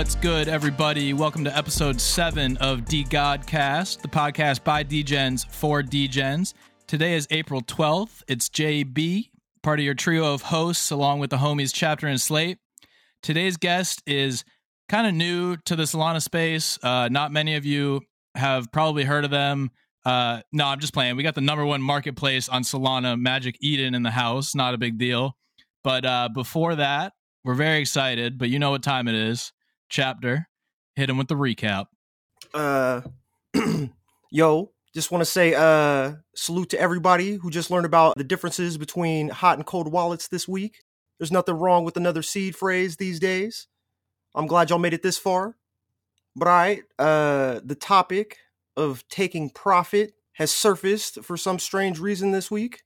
What's good, everybody? Welcome to episode seven of DeGodCast, the podcast by degens for degens. Today is April 12th. It's JB, part of your trio of hosts, along with the homies Chapter and Slate. Today's guest is kind of new to the Solana space. Uh, not many of you have probably heard of them. Uh, no, I'm just playing. We got the number one marketplace on Solana, Magic Eden, in the house. Not a big deal. But uh, before that, we're very excited. But you know what time it is. Chapter, hit him with the recap. Uh, yo, just want to say uh, salute to everybody who just learned about the differences between hot and cold wallets this week. There's nothing wrong with another seed phrase these days. I'm glad y'all made it this far. But all right, uh, the topic of taking profit has surfaced for some strange reason this week.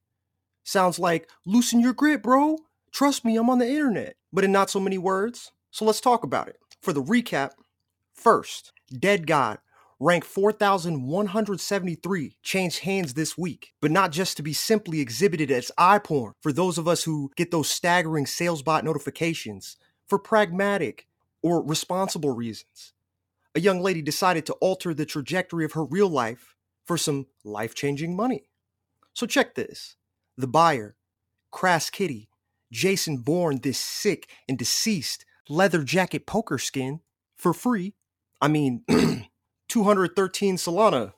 Sounds like loosen your grip, bro. Trust me, I'm on the internet, but in not so many words. So let's talk about it. For the recap, first, Dead God, rank 4173, changed hands this week, but not just to be simply exhibited as eye porn for those of us who get those staggering salesbot notifications, for pragmatic or responsible reasons. A young lady decided to alter the trajectory of her real life for some life changing money. So check this the buyer, Crass Kitty, Jason Bourne, this sick and deceased leather jacket poker skin for free. I mean, 213 Solana.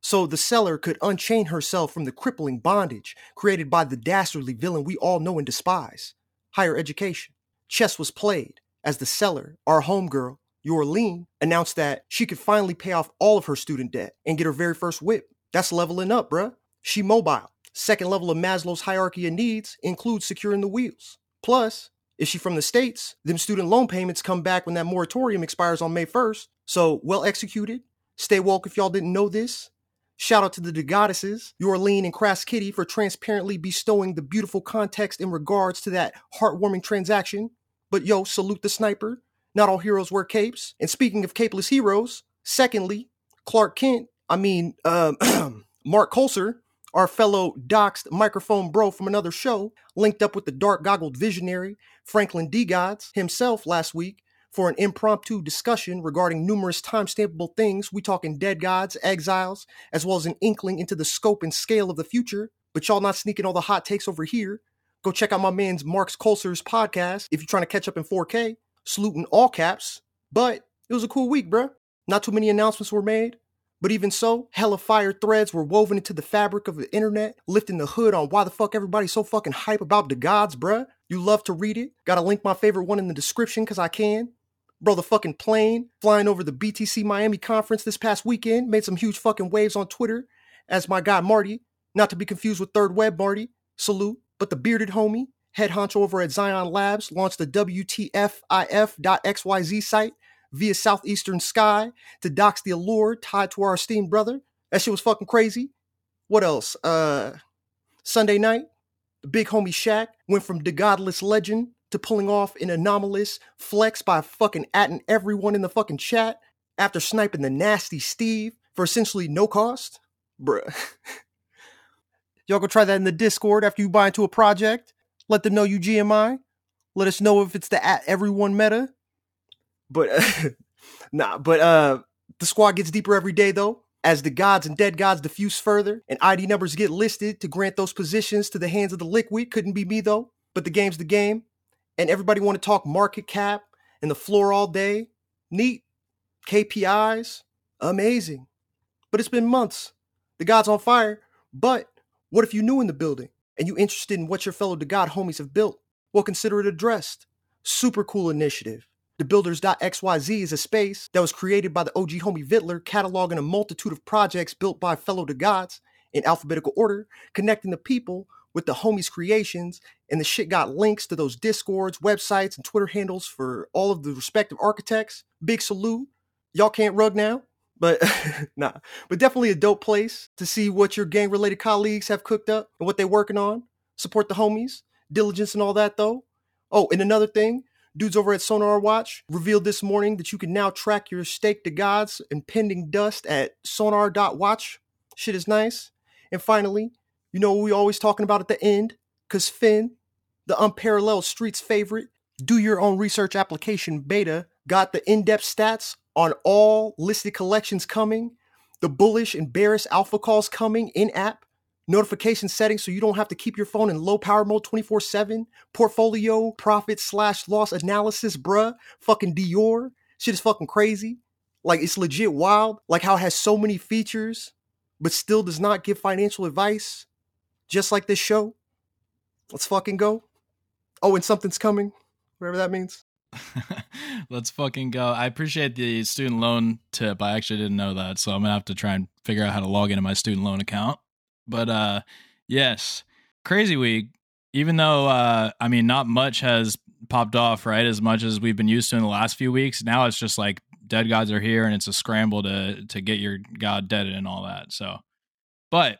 So the seller could unchain herself from the crippling bondage created by the dastardly villain we all know and despise higher education. Chess was played as the seller, our homegirl, Yorleen, announced that she could finally pay off all of her student debt and get her very first whip. That's leveling up, bruh. She mobile. Second level of Maslow's hierarchy of needs includes securing the wheels. Plus, if she from the States, them student loan payments come back when that moratorium expires on May 1st. So, well executed. Stay woke if y'all didn't know this. Shout out to the goddesses, Yorleen and Crass Kitty, for transparently bestowing the beautiful context in regards to that heartwarming transaction. But yo, salute the sniper. Not all heroes wear capes. And speaking of capeless heroes, secondly, Clark Kent, I mean, uh, Mark Coulter, our fellow doxed microphone bro from another show, linked up with the dark goggled visionary, Franklin D. Gods, himself last week for an impromptu discussion regarding numerous time-stampable things. We talking dead gods, exiles, as well as an inkling into the scope and scale of the future. But y'all not sneaking all the hot takes over here. Go check out my man's Mark's Coulter's podcast if you're trying to catch up in 4K. Salute in all caps. But it was a cool week, bruh. Not too many announcements were made. But even so, hella fire threads were woven into the fabric of the internet, lifting the hood on why the fuck everybody's so fucking hype about DeGods, bruh. You love to read it. Gotta link my favorite one in the description because I can. Bro, the fucking plane flying over the BTC Miami conference this past weekend made some huge fucking waves on Twitter. As my guy Marty, not to be confused with Third Web Marty, salute, but the bearded homie, head honcho over at Zion Labs, launched the WTFIF.xyz site via Southeastern Sky to dox the allure tied to our esteemed brother. That shit was fucking crazy. What else? Uh Sunday night, the big homie Shaq went from the godless legend to pulling off an anomalous flex by fucking atting everyone in the fucking chat after sniping the nasty Steve for essentially no cost. Bruh. Y'all go try that in the Discord after you buy into a project. Let them know you GMI. Let us know if it's the at everyone meta. But uh, nah, but uh the squad gets deeper every day though. As DeGods and dead gods diffuse further and ID numbers get listed to grant those positions to the hands of the liquid. Couldn't be me though. But the game's the game. And everybody want to talk market cap and the floor all day. Neat. KPIs. Amazing. But it's been months. DeGod's on fire. But what if you new in the building and you interested in what your fellow DeGod homies have built? Well, consider it addressed. Super cool initiative. The Builders.xyz is a space that was created by the OG homie Vittler, cataloging a multitude of projects built by fellow DeGods in alphabetical order, connecting the people with the homies' creations, and the shit got links to those discords, websites, and Twitter handles for all of the respective architects. Big salute. Y'all can't rug now, but nah, but definitely a dope place to see what your gang related colleagues have cooked up and what they're working on. Support the homies, diligence and all that though. Oh, and another thing, Dudes over at Sonar Watch revealed this morning that you can now track your stake to gods and pending dust at sonar.watch. Shit is nice. And finally, you know we always talking about at the end? Cause Finn, the unparalleled streets favorite, do your own research application beta got the in-depth stats on all listed collections coming, the bullish and bearish alpha calls coming in app, notification settings so you don't have to keep your phone in low power mode 24-7, portfolio profit slash loss analysis, bruh, fucking DYOR. Shit is fucking crazy. Like it's legit wild. Like how it has so many features, but still does not give financial advice. Just like this show. Let's fucking go. Oh, and something's coming. Whatever that means. Let's fucking go. I appreciate the student loan tip. I actually didn't know that, so I'm gonna have to try and figure out how to log into my student loan account. But uh yes, crazy week. Even though uh I mean not much has popped off, right? As much as we've been used to in the last few weeks. Now it's just like dead gods are here and it's a scramble to to get your god dead and all that. So but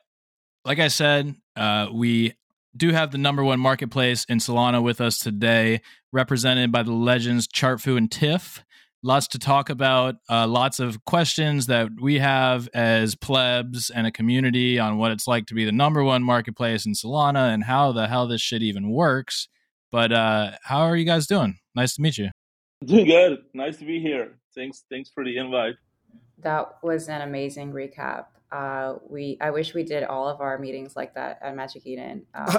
like I said, uh we do have the number one marketplace in Solana with us today, represented by the legends Chartfu and Tiff. Lots to talk about, uh, lots of questions that we have as plebs and a community on what it's like to be the number one marketplace in Solana and how the hell this shit even works. But uh, how are you guys doing? Nice to meet you. Doing good. Nice to be here. Thanks. Thanks for the invite. That was an amazing recap. Uh, we I wish we did all of our meetings like that at Magic Eden. Um,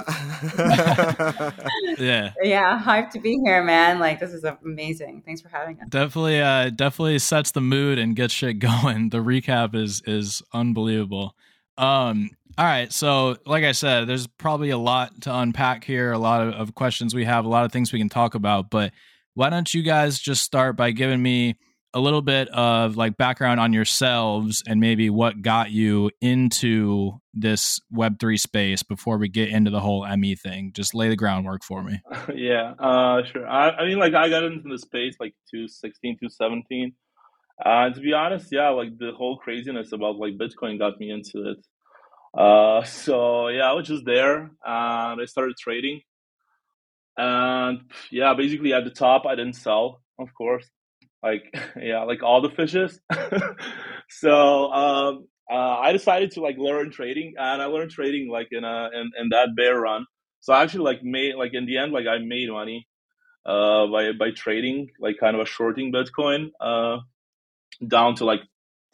yeah, yeah, hyped to be here, man. Like this is amazing. Thanks for having us. Definitely, uh, definitely sets the mood and gets shit going. The recap is is unbelievable. Um, all right, so like I said, there's probably a lot to unpack here, a lot of, of questions we have, a lot of things we can talk about. But why don't you guys just start by giving me a little bit of like background on yourselves and maybe what got you into this web3 space before we get into the whole me thing. Just lay the groundwork for me. Yeah uh sure. I, I mean like i got into the space like 216 217 uh to be honest yeah like the whole craziness about like bitcoin got me into it. Uh so yeah i was just there and i started trading. And yeah basically at the top i didn't sell of course like yeah like all the fishes. So um, uh, i decided to like learn trading and i learned trading like in a in, in that bear run. So i actually like made like in the end like i made money uh by by trading like kind of a shorting bitcoin uh down to like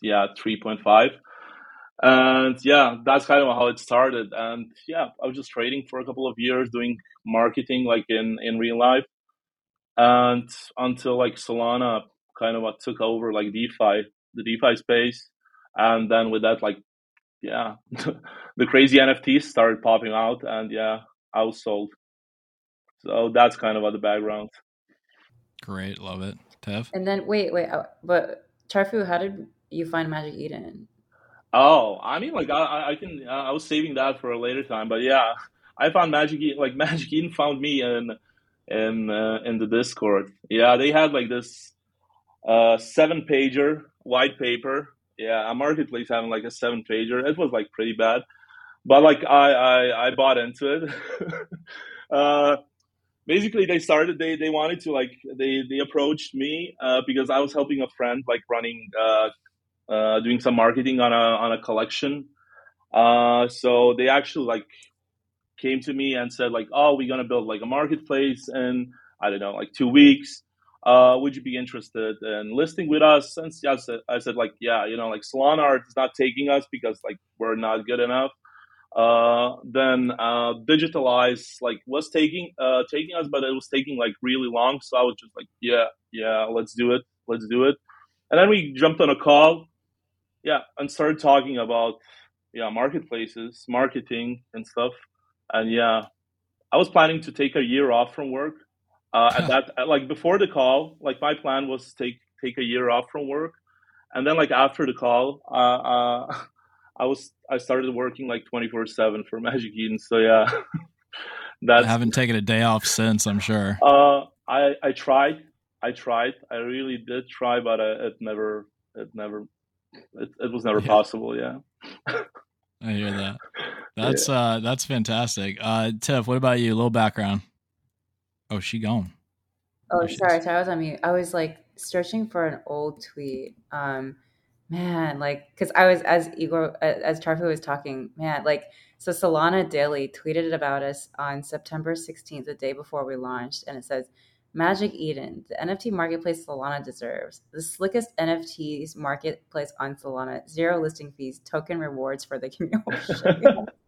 yeah 3.5 and yeah that's kind of how it started. And yeah i was just trading for a couple of years doing marketing like in in real life. And until like solana kind of what took over like DeFi, the DeFi space, and then with that, like, yeah, the crazy NFTs started popping out, and yeah, I was sold. So that's kind of what the background. Great, love it, Tev. And then wait, wait, uh, but Charfu, how did you find Magic Eden? Oh, I mean, like I, I can, I was saving that for a later time, but yeah, I found Magic Eden, like Magic Eden found me in in uh, in the Discord. Yeah, they had like this uh, seven pager white paper. Yeah, a marketplace having like a seven pager. It was like pretty bad, but like I I, I bought into it. uh, basically, they started. They they wanted to like they they approached me uh, because I was helping a friend like running uh, uh, doing some marketing on a on a collection. Uh, so they actually like came to me and said like, oh, we're gonna build like a marketplace in I don't know like two weeks uh, would you be interested in listing with us? And I said, I said like, yeah, you know, like Solanart is not taking us because like we're not good enough. Uh, then uh, DigitalEyes like was taking uh, taking us, but it was taking like really long. So I was just like, yeah, yeah, let's do it, let's do it. And then we jumped on a call, yeah, and started talking about yeah marketplaces, marketing, and stuff. And yeah, I was planning to take a year off from work uh, at that, like before the call, like my plan was to take take a year off from work, and then like after the call, uh, uh, I was I started working like twenty four seven for Magic Eden. So yeah, that I haven't taken a day off since. I'm sure. Uh, I I tried, I tried, I really did try, but uh, it never, it never, it, it was never yeah. possible. Yeah. I hear that. That's yeah. uh that's fantastic. Uh Tiff, what about you? A little background. Oh, she gone. Oh, sorry, sorry, I was on mute. I was like searching for an old tweet. Um, man, like because I was as Igor as Charfu was talking, man, like so Solana Daily tweeted about us on September 16th, the day before we launched, and it says Magic Eden, the NFT marketplace Solana deserves. The slickest NFTs marketplace on Solana, zero listing fees, token rewards for the community.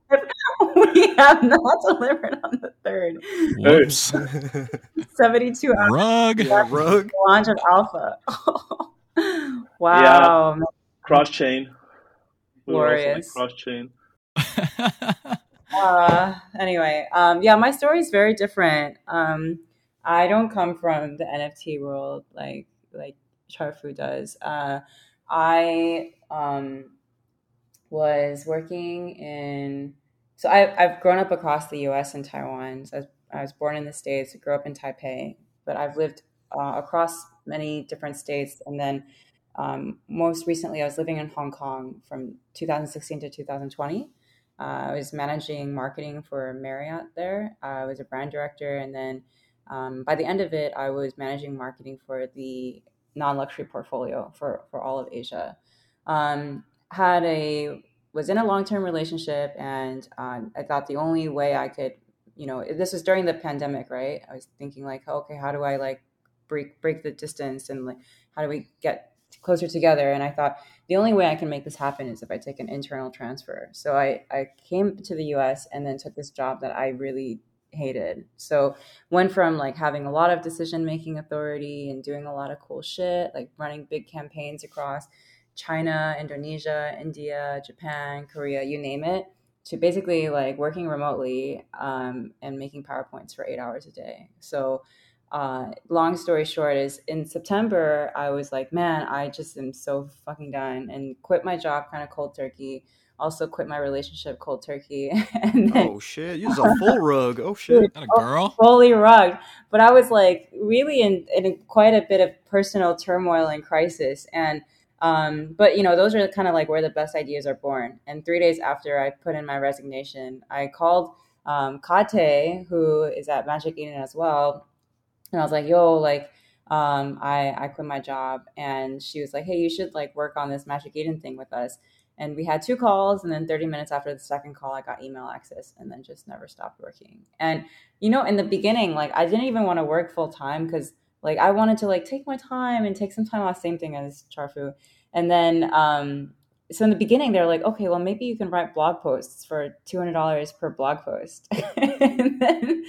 we have not delivered on the third. Whoops. 72 hours Rug. Yeah, rug. launch of alpha. wow. Cross chain. Glorious. Cross chain. Uh, anyway, um, yeah, my story is very different. Um, I don't come from the NFT world like like Charfu does. Uh, I um, was working in so I, I've grown up across the U.S. and Taiwan. So I, was, I was born in the states, grew up in Taipei, but I've lived uh, across many different states, and then um, most recently I was living in Hong Kong from 2016 to 2020. Uh, I was managing marketing for Marriott there. I was a brand director, and then um, by the end of it, I was managing marketing for the non-luxury portfolio for for all of Asia. Um, had a was in a long-term relationship, and uh, I thought the only way I could, you know, this was during the pandemic, right? I was thinking like, okay, how do I like break break the distance, and like, how do we get closer together? And I thought the only way I can make this happen is if I take an internal transfer. So I, I came to the US and then took this job that I really hated. So went from like having a lot of decision making authority and doing a lot of cool shit, like running big campaigns across China, Indonesia, India, Japan, Korea, you name it, to basically like working remotely um, and making PowerPoints for eight hours a day. So uh, long story short is in September, I was like, man, I just am so fucking done and quit my job kind of cold turkey. Also quit my relationship cold turkey. and then, Oh shit, you was a full rug. Oh shit. Not a girl. fully rugged. But I was like really in, in quite a bit of personal turmoil and crisis. And um, but you know, those are kind of like where the best ideas are born. And three days after I put in my resignation, I called um, Kate, who is at Magic Eden as well, and I was like, "Yo, like, um, I I quit my job," and she was like, "Hey, you should like work on this Magic Eden thing with us." And we had two calls, and then 30 minutes after the second call, I got email access, and then just never stopped working. And you know, in the beginning, like I didn't even want to work full time because like I wanted to like take my time and take some time off. Same thing as Charfu, and then um, so in the beginning they're like okay well maybe you can write blog posts for $200 per blog post. And, then,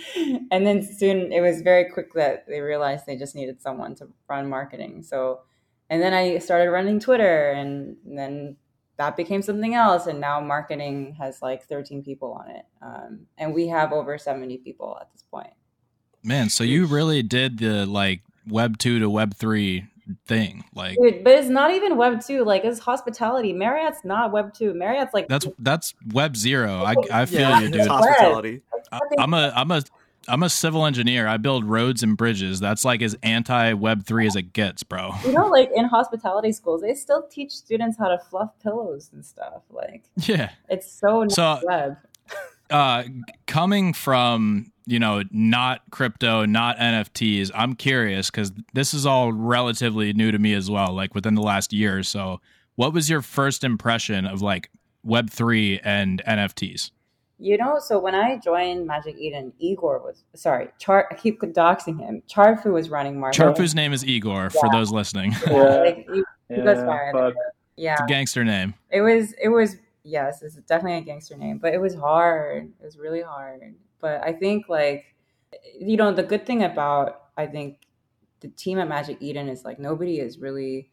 and then soon it was very quick that they realized they just needed someone to run marketing. So and then i started running twitter and then that became something else and now marketing has like 13 people on it. Um, and we have over 70 people at this point Man, so you really did the like web 2 to web 3 thing. Like Dude, but it's not even web 2 like it's hospitality marriott's not web 2 marriott's like that's that's web 0. I I feel Yeah, you, it's dude. hospitality. I, I'm a I'm a I'm a civil engineer. I build roads and bridges. That's like as anti web 3 as it gets, bro. you know like in hospitality schools they still teach students how to fluff pillows and stuff like Yeah. it's so not So- web uh coming from you know not crypto not nfts i'm curious because this is all relatively new to me as well like within the last year or so. What was your first impression of like web3 and nfts you know so when i joined magic eden igor was sorry char i keep doxing him. Charfu was running marketing charfu's name is igor for those listening. Yeah, like, he, he Yeah, yeah. It's a gangster name. It was it was yes it's definitely a gangster name but it was hard. It was really hard. But i think like you know the good thing about i think the team at magic eden is like nobody is really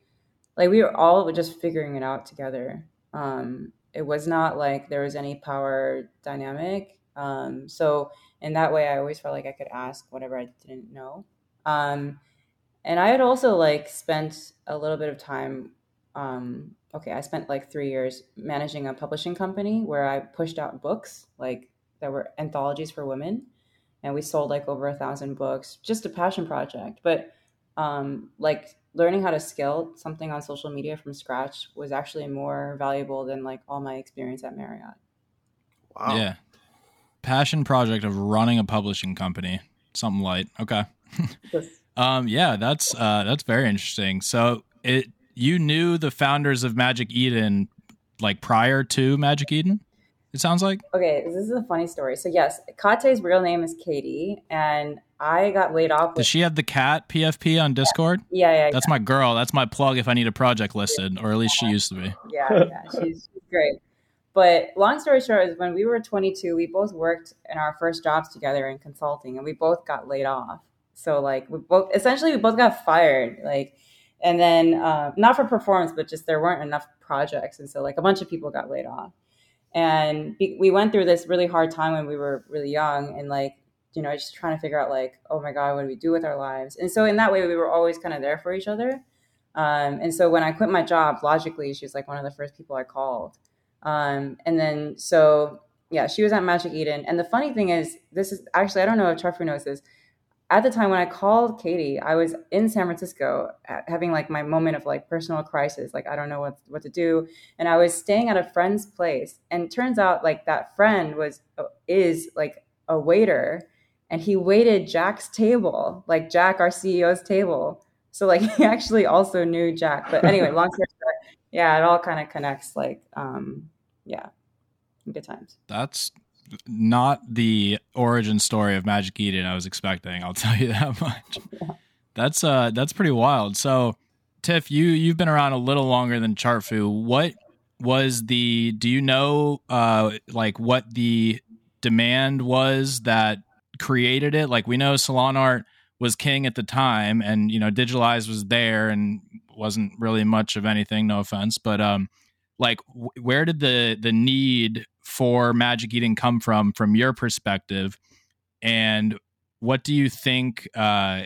like we were all just figuring it out together. Um it was not like there was any power dynamic. Um so in that way i always felt like i could ask whatever i didn't know. Um and i had also like spent a little bit of time um okay i spent like three years managing a publishing company where i pushed out books like that were anthologies for women and we sold like over a thousand books just a passion project. But um like learning how to scale something on social media from scratch was actually more valuable than like all my experience at marriott. Wow. yeah. Passion project of running a publishing company. Something light. Okay. Just- um yeah that's uh that's very interesting. So it you knew the founders of magic eden like prior to magic eden It sounds like. Okay, this is a funny story. So yes, Kate's real name is Katie, and I got laid off. Does she have the cat PFP on Discord? Yeah, yeah. That's my girl. That's my plug if I need a project listed, or at least she used to be. Yeah, yeah. She's, she's great. But long story short is when we were 22, we both worked in our first jobs together in consulting, and we both got laid off. So like we both essentially we both got fired. Like, and then uh, not for performance, but just there weren't enough projects, and so like a bunch of people got laid off. And we went through this really hard time when we were really young, and like you know just trying to figure out like oh my god what do we do with our lives? And so in that way we were always kind of there for each other. Um, and so when i quit my job logically she was like one of the first people i called. Um, and then so yeah she was at magic eden. And the funny thing is this is actually i don't know if Charfu knows this at the time when i called katie i was in san francisco having like my moment of like personal crisis like i don't know what, what to do and i was staying at a friend's place and turns out like that friend was is like a waiter and he waited Jack's table, like Jack, our CEO's table. So like he actually also knew Jack. But anyway, long story short, yeah, it all kind of connects. Like, um, yeah, good times. That's not the origin story of Magic Eden I was expecting. I'll tell you that much. That's uh, that's pretty wild. So, Tiff, you you've been around a little longer than Chartfu. What was the? Do you know, uh, like what the demand was that created it. Like we know Solanart was king at the time, and you know DigitalEyes was there and wasn't really much of anything. No offense, but um, like where did the the need for Magic Eden come from from your perspective, and what do you think uh,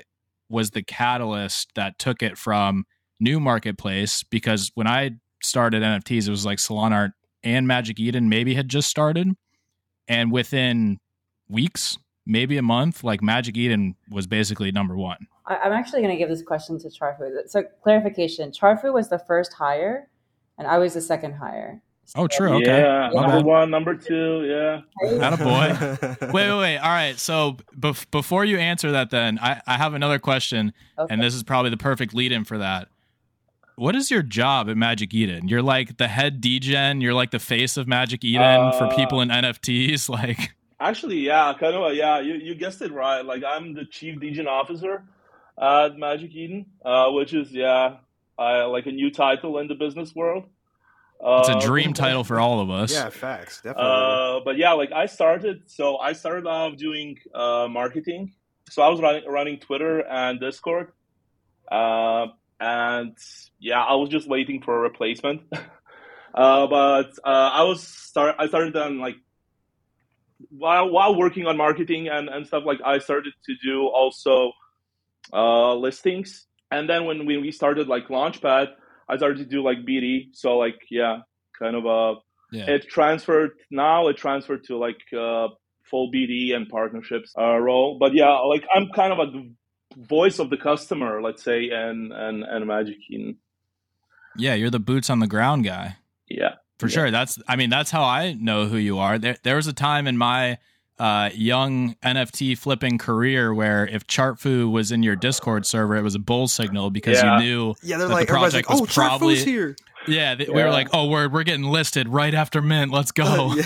was the catalyst that took it from new marketplace? Because when I started NFTs, it was like Solanart and Magic Eden maybe had just started, and within weeks maybe a month, like Magic Eden was basically number one. I'm actually going to give this question to Charfu. So clarification: Charfu was the first hire, and I was the second hire. So, oh, true. Okay. Yeah, number one, number two. Yeah. Not a boy. wait, wait, wait. All right. So bef- before you answer that, then I, I have another question, okay. and this is probably the perfect lead-in for that. What is your job at Magic Eden? You're like the head degen. You're like the face of Magic Eden uh, for people in NFTs. Like. Actually, yeah, kind of, yeah, you, you guessed it right. Like, I'm the chief degen officer at Magic Eden, uh, which is, yeah, uh, like a new title in the business world. It's a uh, dream title for all of us. Yeah, facts, definitely. Uh, but yeah, like I started, so I started off doing uh, marketing. So I was running, running Twitter and Discord, and yeah, I was just waiting for a replacement. but I was start, I started on like while while working on marketing and, and stuff like I started to do also uh, listings. And then when we started like Launchpad, I started to do like BD. So like yeah, kind of a uh, yeah. it transferred now it transferred to like uh, full BD and partnerships uh, role. But yeah, like I'm kind of a voice of the customer, let's say, and and and Magic Eden. Yeah, you're the boots on the ground guy. Yeah. For yeah. sure. That's I mean, that's how I know who you are. There there was a time in my uh, young NFT flipping career where if Chartfu was in your Discord server, it was a bull signal because yeah. you knew yeah, they're like, the project like, oh, was probably here. Yeah, yeah, we were like, oh, we're we're getting listed right after mint. Let's go.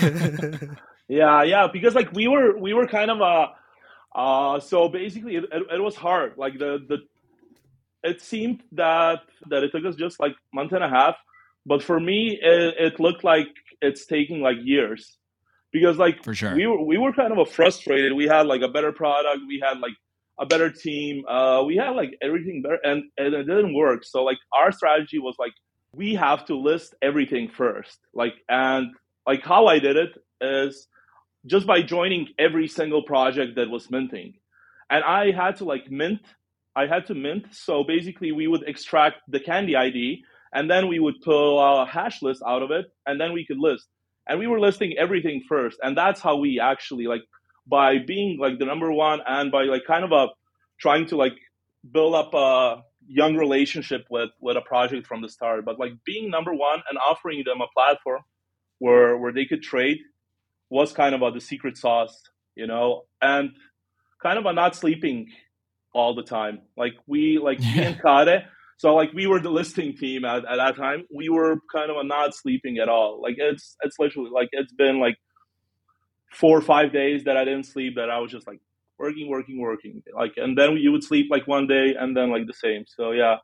yeah, yeah, because like we were we were kind of a uh, so basically it, it, it was hard. Like the the it seemed that that it took us just like month and a half but for me, it, it looked like it's taking like years because like for sure we were we were kind of a frustrated. We had like a better product, we had like a better team, uh, we had like everything better, and, and it didn't work. So like our strategy was like we have to list everything first, like and like how I did it is just by joining every single project that was minting, and I had to like mint. I had to mint. So basically, we would extract the candy ID and then we would pull a hash list out of it and then we could list and we were listing everything first. And that's how we actually like by being like the number one and by like kind of a trying to like build up a young relationship with with a project from the start. But like being number one and offering them a platform where where they could trade was kind of a, the secret sauce you know? And kind of a not sleeping all the time. Like we like me and Kade so like we were the listing team at, at that time. We were kind of not sleeping at all. Like it's it's literally like it's been like four or five days that I didn't sleep that I was just like working, working, working. Like, and then you would sleep like one day and then like the same. So yeah,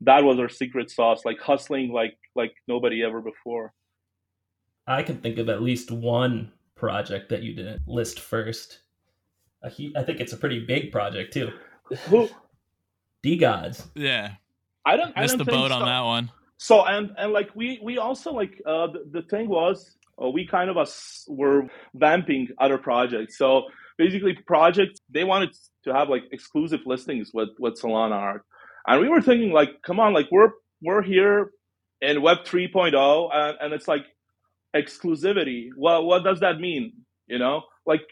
that was our secret sauce, like hustling like like nobody ever before. I can think of at least one project that you didn't list first. I think it's a pretty big project too. Who? gods, Yeah. I don't. I don't the boat so. on that one. So and and like we we also like uh the, the thing was uh, we kind of us were vamping other projects. So basically, projects they wanted to have like exclusive listings with with Solanart, and we were thinking like, come on, like we're we're here in Web 3.0, and, and it's like exclusivity. Well, what does that mean? You know, like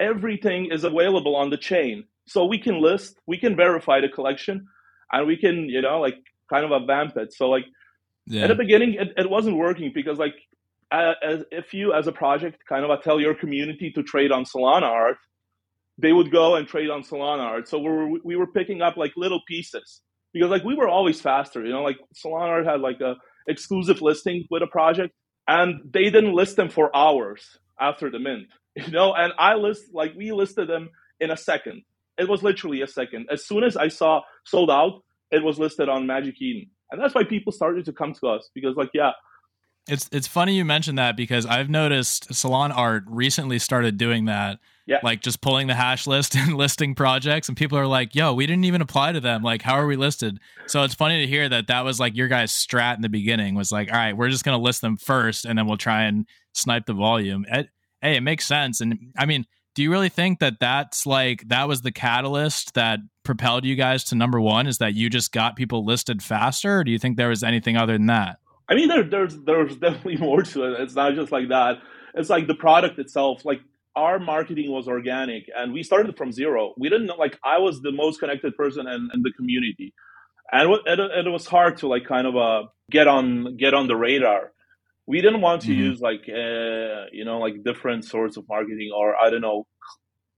everything is available on the chain, so we can list, we can verify the collection, and we can you know like kind of a vamp it. So like Yeah. at the beginning, it, it wasn't working because like uh, as if you as a project kind of uh, tell your community to trade on Solanart, they would go and trade on Solanart. So we were we were picking up like little pieces because like we were always faster. You know, like Solanart had like a exclusive listing with a project, and they didn't list them for hours after the mint. You know, and I list like we listed them in a second. It was literally a second. As soon as I saw sold out, it was listed on Magic Eden, and that's why people started to come to us because like yeah, It's it's funny you mentioned that because I've noticed Solanart recently started doing that. Yeah. Like just pulling the hash list and listing projects, and people are like, "Yo, we didn't even apply to them. Like, how are we listed?" So it's funny to hear that that was like your guys' strat in the beginning was like, "All right, we're just gonna list them first, and then we'll try and snipe the volume." It, hey, it makes sense, and I mean, do you really think that that's like that was the catalyst that propelled you guys to number one? Is that you just got people listed faster, or do you think there was anything other than that? I mean, there, there's there's definitely more to it. It's not just like that. It's like the product itself. Like our marketing was organic, and we started from zero. We didn't. Like I was the most connected person in, in the community, and it, it, it was hard to like kind of uh, get on get on the radar. We didn't want to Mhm. use like uh, you know like different sorts of marketing or I don't know.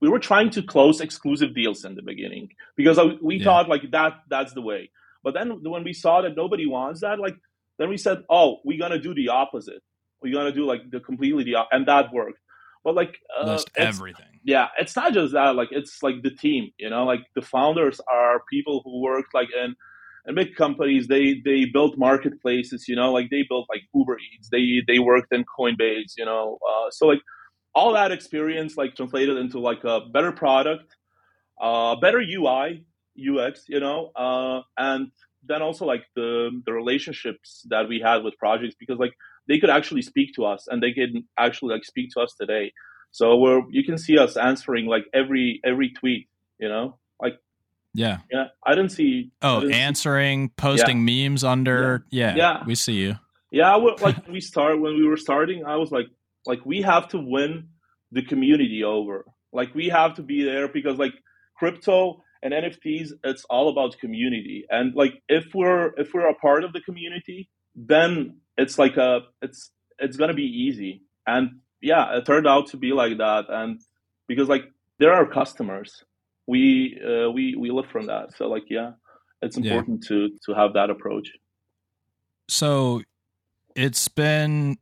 We were trying to close exclusive deals in the beginning because we Yeah. thought like that that's the way. But then when we saw that nobody wants that, like then we said, "Oh, we're gonna do the opposite. We're gonna do like the completely the op-, and that worked." But like, uh, List everything. yeah, it's not just that. Like, it's like the team. You know, like the founders are people who work like in, in big companies. They they built marketplaces. You know, like they built like Uber Eats. They they worked in Coinbase. You know, uh, so like all that experience like translated into like a better product, uh, better UI UX. You know, uh, and then also like the the relationships that we had with projects because like they could actually speak to us and they can actually like speak to us today. So we're you can see us answering like every every tweet. You know, like Yeah. yeah, I didn't see. Oh, didn't see- answering, posting memes under. Yeah. Yeah. We see you. Yeah, I would- like we start when we were starting, I was like, like we have to win the community over. Like we have to be there because like crypto and NFTs, it's all about community. And like if we're if we're a part of the community, then it's like a it's it's gonna be easy. And yeah, it turned out to be like that. And because like there are customers, we uh, we we live from that. So like yeah, it's Yeah. important to to have that approach. So it's been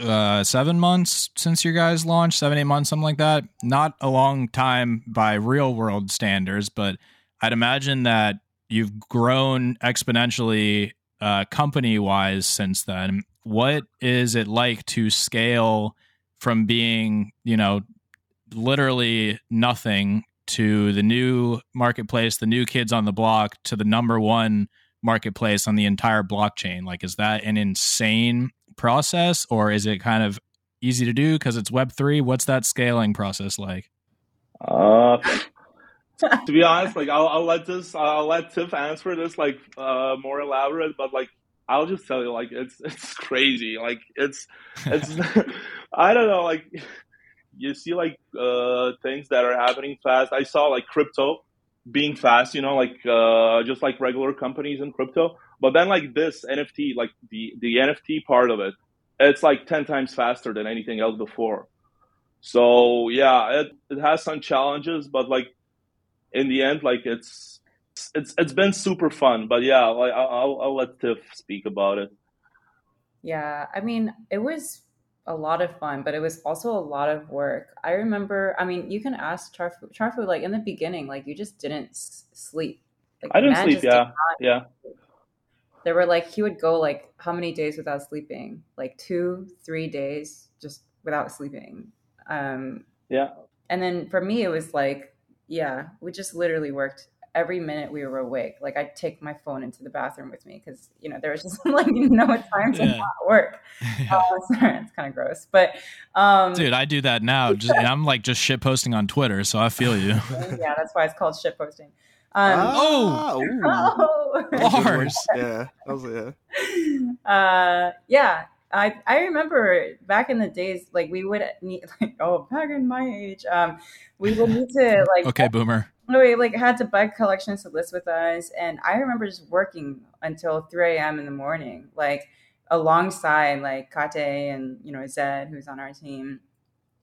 uh seven months since you guys launched, seven, eight months, something like that. Not a long time by real world standards, but I'd imagine that you've grown exponentially uh company wise since then. What is it like to scale from being, you know, literally nothing to the new marketplace, the new kids on the block to the number one marketplace on the entire blockchain? Like, is that an insane process or is it kind of easy to do because it's Web3? What's that scaling process like? Uh, to be honest, like I'll, I'll let this, I'll let Tiff answer this like uh, more elaborate, but like I'll just tell you, like it's it's crazy. Like it's it's I don't know, like you see like uh, things that are happening fast. I saw like crypto being fast, you know, like uh, just like regular companies in crypto. But then like this NFT, like the the NFT part of it, it's like ten times faster than anything else before. So yeah, it, it has some challenges, but like in the end, like it's it's it's been super fun. But yeah, I'll, I'll let Tiff speak about it. Yeah, I mean, it was a lot of fun, but it was also a lot of work. I remember, I mean, you can ask Charfu, Charfu like in the beginning, like you just didn't s- sleep. Like, I didn't sleep. Yeah, yeah. There were like he would go like how many days without sleeping? Like two, three days just without sleeping. Um, yeah. And then for me, it was like, yeah, we just literally worked every minute we were awake. Like I'd take my phone into the bathroom with me because you know there was just like no time to yeah. not work. Yeah. Uh, sorry, it's kind of gross, but um, dude, I do that now. Just, I'm like just shit posting on Twitter, so I feel you. yeah, that's why it's called shit posting. Um, oh, oh, Lars. yeah, that was yeah. Uh, yeah, I I remember back in the days, like we would need like oh back in my age, um, we would need to like okay, boomer. We like had to buy collections to list with us, and I remember just working until three a.m. in the morning, like alongside like Kate and you know Zed, who's on our team.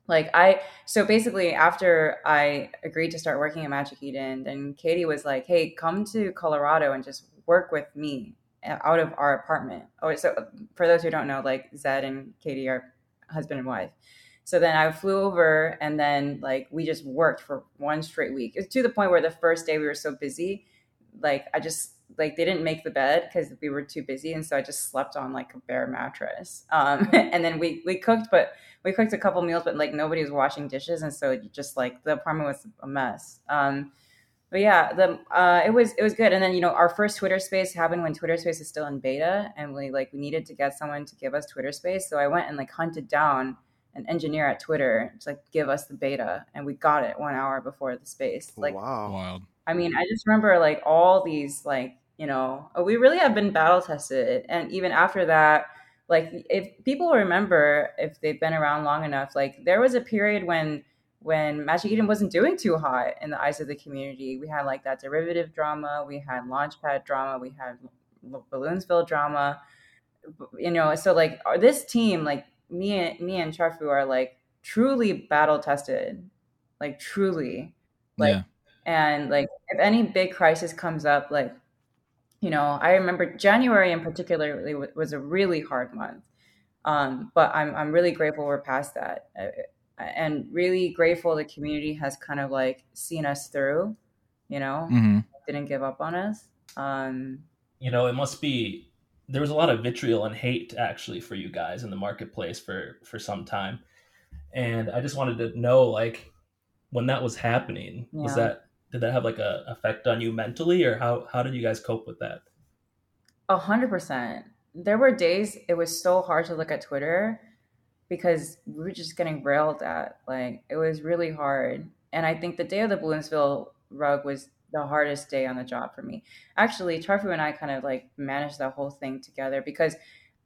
Like I, so basically, after I agreed to start working at Magic Eden, then Katie was like, "Hey, come to Colorado and just work with me out of our apartment. Oh, so for those who don't know, like Zed and Katie are husband and wife. So then I flew over and then like we just worked for one straight week. It's to the point where the first day we were so busy, like I just like they didn't make the bed because we were too busy, and so I just slept on like a bare mattress. Um, and then we we cooked, but we cooked a couple meals, but like nobody was washing dishes, and so just like the apartment was a mess. Um, but yeah, the uh, it was it was good. And then you know our first Twitter space happened when Twitter space is still in beta, and we like we needed to get someone to give us Twitter space. So I went and like hunted down an engineer at Twitter to like give us the beta, and we got it one hour before the space. Like wow, wild. I mean, I just remember like all these like you know we really have been battle tested, and even after that. Like if people remember, if they've been around long enough, like there was a period when when Magic Eden wasn't doing too hot in the eyes of the community. We had like that derivative drama, we had launchpad drama, we had Balloonsville drama. You know, so like this team, like me and me and Charfu are like truly battle tested, like truly, like, yeah. and like if any big crisis comes up, like you know, I remember January in particular was a really hard month. Um, but I'm I'm really grateful we're past that and really grateful the community has kind of like seen us through you know? Mm-hmm. didn't give up on us. Um you know it must be there was a lot of vitriol and hate actually for you guys in the marketplace for for some time. And i just wanted to know like when that was happening yeah. was that did that have like a effect on you mentally or how how did you guys cope with that? A hundred percent. There were days it was so hard to look at twitter because we were just getting railed at. Like it was really hard. And I think the day of the Balloonsville rug was the hardest day on the job for me. Actually, Charfu and I kind of like managed that whole thing together because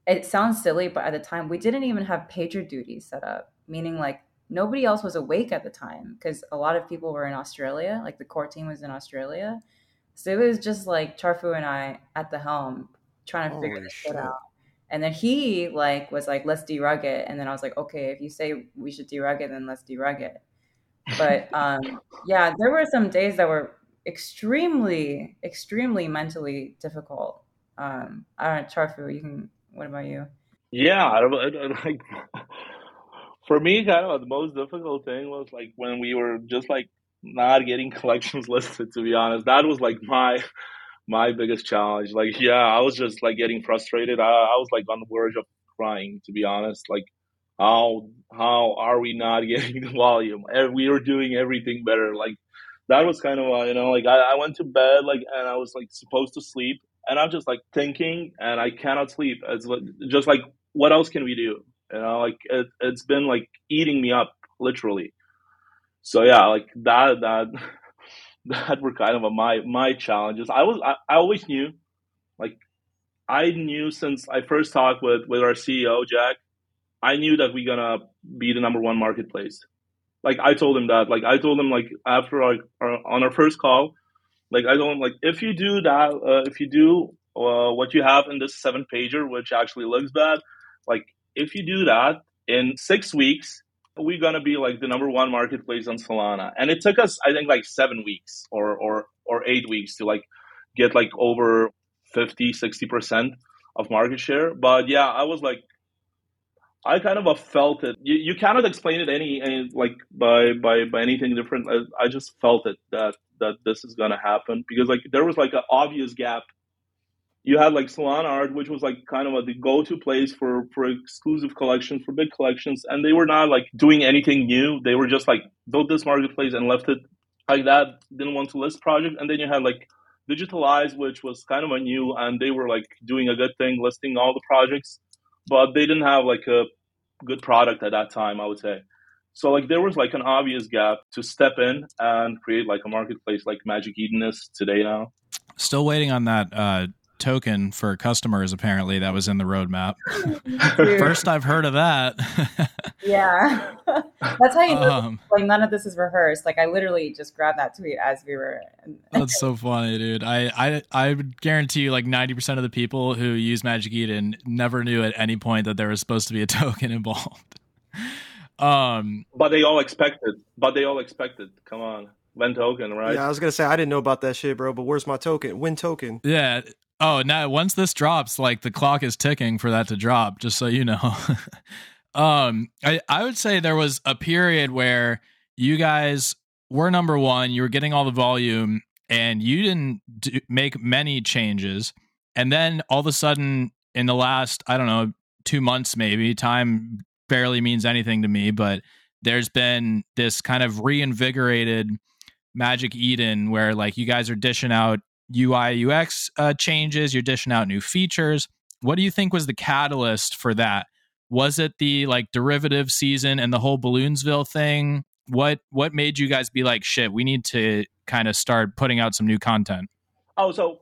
it sounds silly, but at the time we didn't even have pager duties set up, meaning like nobody else was awake at the time because a lot of people were in Australia, like the core team was in Australia. So it was just like Charfu and I at the helm trying to Holy figure this shit out. And then he like was like, let's derug it. And then I was like, okay, if you say we should derug it, then let's derug it. But um, yeah, there were some days that were extremely, extremely mentally difficult. Um, I don't know, Charfu, you can. What about you? Yeah, I don't, I don't, like for me, kind of the most difficult thing was like when we were just like not getting collections listed. To be honest, that was like my my biggest challenge. Like, yeah, I was just like getting frustrated. I, I was like on the verge of crying, to be honest. Like, how how are we not getting the volume? We were doing everything better. Like, that was kind of uh, you know like I, I went to bed like and I was like supposed to sleep and I'm just like thinking and I cannot sleep. It's like, just like what else can we do? You know, like it, it's been like eating me up literally. So yeah, like that that that were kind of a, my my challenges. I was I, I always knew, like I knew since I first talked with with our CEO Jack, I knew that we're gonna be the number one marketplace. Like I told him that. Like I told him like after our, our on our first call, like I don't like if you do that, uh, if you do uh, what you have in this seven pager, which actually looks bad, like if you do that in six weeks, we're gonna be like the number one marketplace on Solana. And it took us, I think, like seven weeks or or or eight weeks to like get like over 50, 60 percent of market share. But yeah, I was like, I kind of felt it. You, you cannot explain it any, any like by by by anything different. I, I just felt it that that this is gonna happen because like there was like an obvious gap. You had like Solanart, which was like kind of a, the go-to place for for exclusive collections, for big collections, and they were not like doing anything new. They were just like built this marketplace and left it like that. Didn't want to list project, and then you had like DigitalEyes, which was kind of a new, and they were like doing a good thing, listing all the projects but they didn't have like a good product at that time, I would say. So like there was like an obvious gap to step in and create like a marketplace like Magic Eden is today now. Still waiting on that uh, token for customers. Apparently, that was in the roadmap. First, I've heard of that. yeah, that's how you know. Um, like none of this is rehearsed. Like I literally just grabbed that tweet as we were. that's so funny, dude. I I I would guarantee you, like ninety percent of the people who use Magic Eden never knew at any point that there was supposed to be a token involved. Um, but they all expected. But they all expected. Come on. Wen token, right? Yeah, I was gonna say I didn't know about that shit, bro. But where's my token? Wen token. Yeah, Oh, now once this drops, like the clock is ticking for that to drop, just so you know. um, I, I would say there was a period where you guys were number one, you were getting all the volume, and you didn't do, make many changes. And then all of a sudden, in the last, I don't know, two months maybe, time barely means anything to me, but there's been this kind of reinvigorated Magic Eden where like you guys are dishing out UI UX uh, changes, you're dishing out new features. What do you think was the catalyst for that? Was it the like derivative season and the whole Balloonsville thing? What what made you guys be like, shit, we need to kind of start putting out some new content? Oh, so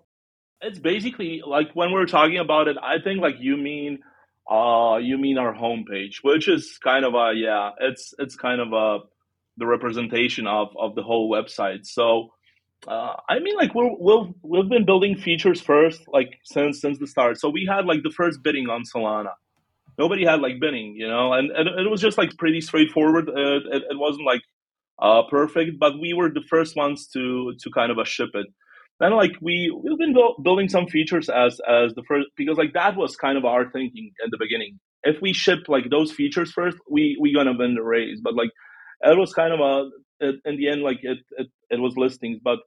it's basically like when we're talking about it, I think like you mean uh you mean our homepage, which is kind of a yeah, it's it's kind of a the representation of of the whole website. So uh, I mean, like we're, we've we've been building features first, like since since the start. So we had like the first bidding on Solana. Nobody had like bidding, you know, and, and it was just like pretty straightforward. Uh, it, it wasn't like uh, perfect, but we were the first ones to to kind of a ship it. Then like we we've been building some features as as the first because like that was kind of our thinking at the beginning. If we ship like those features first, we we gonna win the race. But like it was kind of a in the end like it, it it was listings but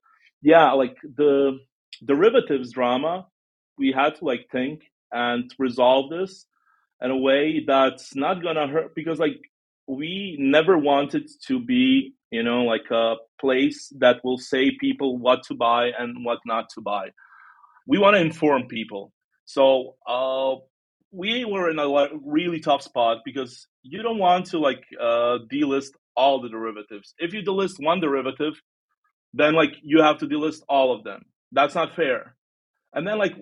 yeah like the derivatives drama we had to like think and resolve this in a way that's not gonna hurt because like we never wanted to be you know like a place that will say people what to buy and what not to buy. We want to inform people. So uh we were in a really tough spot because you don't want to like uh delist all the derivatives. If you delist one derivative, then like you have to delist all of them. That's not fair. And then like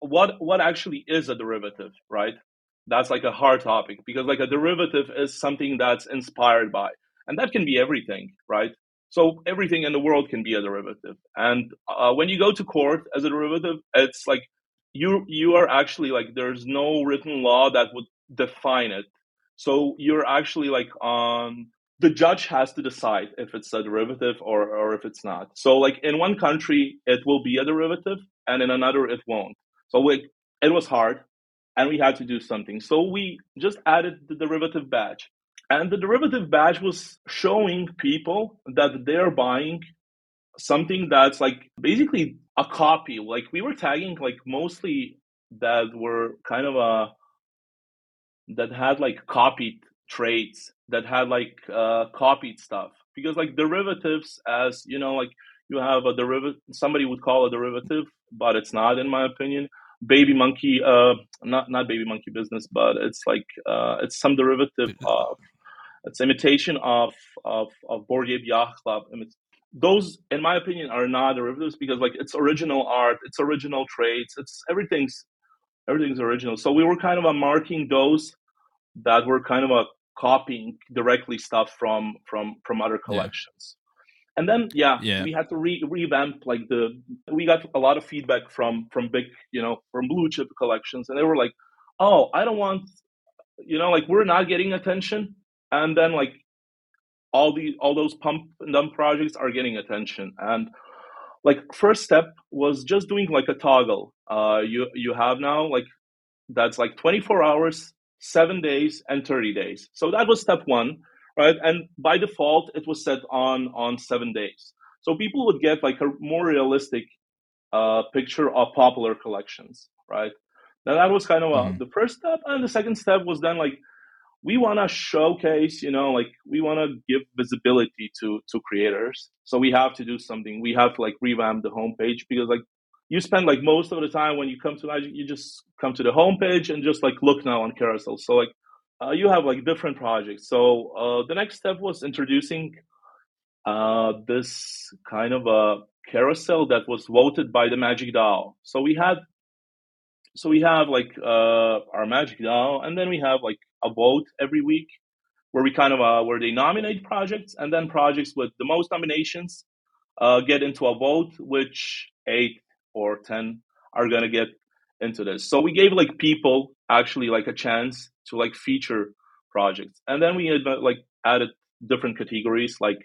what what actually is a derivative, right? That's like a hard topic because like a derivative is something that's inspired by, and that can be everything, right? So everything in the world can be a derivative. And uh, when you go to court as a derivative, it's like you you are actually like there's no written law that would define it. So you're actually like on the judge has to decide if it's a derivative or, or if it's not. So like in one country it will be a derivative and in another it won't. So we, it was hard and we had to do something. So we just added the derivative badge. And the derivative badge was showing people that they're buying something that's like basically a copy. Like we were tagging like mostly that were kind of a that had like copied trades that had like uh, copied stuff. Because like derivatives as you know like you have a derivative somebody would call a derivative but it's not in my opinion. Baby monkey uh not not baby monkey business but it's like uh it's some derivative of it's imitation of of of Bored Ape Yacht Club those in my opinion are not derivatives because like it's original art it's original trades it's everything's everything's original. So we were kind of a marking those that were kind of a copying directly stuff from from from other collections. Yeah. And then yeah, yeah, we had to re- revamp like the we got a lot of feedback from from big, you know, from blue chip collections and they were like, "Oh, I don't want you know, like we're not getting attention." And then like all the all those pump and dump projects are getting attention and like first step was just doing like a toggle uh you you have now like that's like 24 hours seven days, and 30 days. So that was step one, right? And by default, it was set on on seven days. So people would get like a more realistic uh, picture of popular collections, right? Now that was kind of uh, mm-hmm. the first step, and the second step was then like we want to showcase, you know, like we want to give visibility to to creators. So we have to do something. We have to like revamp the homepage because like you spend like most of the time when you come to Magic, you just come to the homepage and just like look now on carousel. So like uh, you have like different projects. So uh, the next step was introducing uh, this kind of a carousel that was voted by the Magic DAO. So we had, so we have like uh, our Magic DAO, and then we have like a vote every week where we kind of uh, where they nominate projects, and then projects with the most nominations uh, get into a vote, which eight or 10 are going to get into this. So we gave like people actually like a chance to like feature projects. And then we had like added different categories like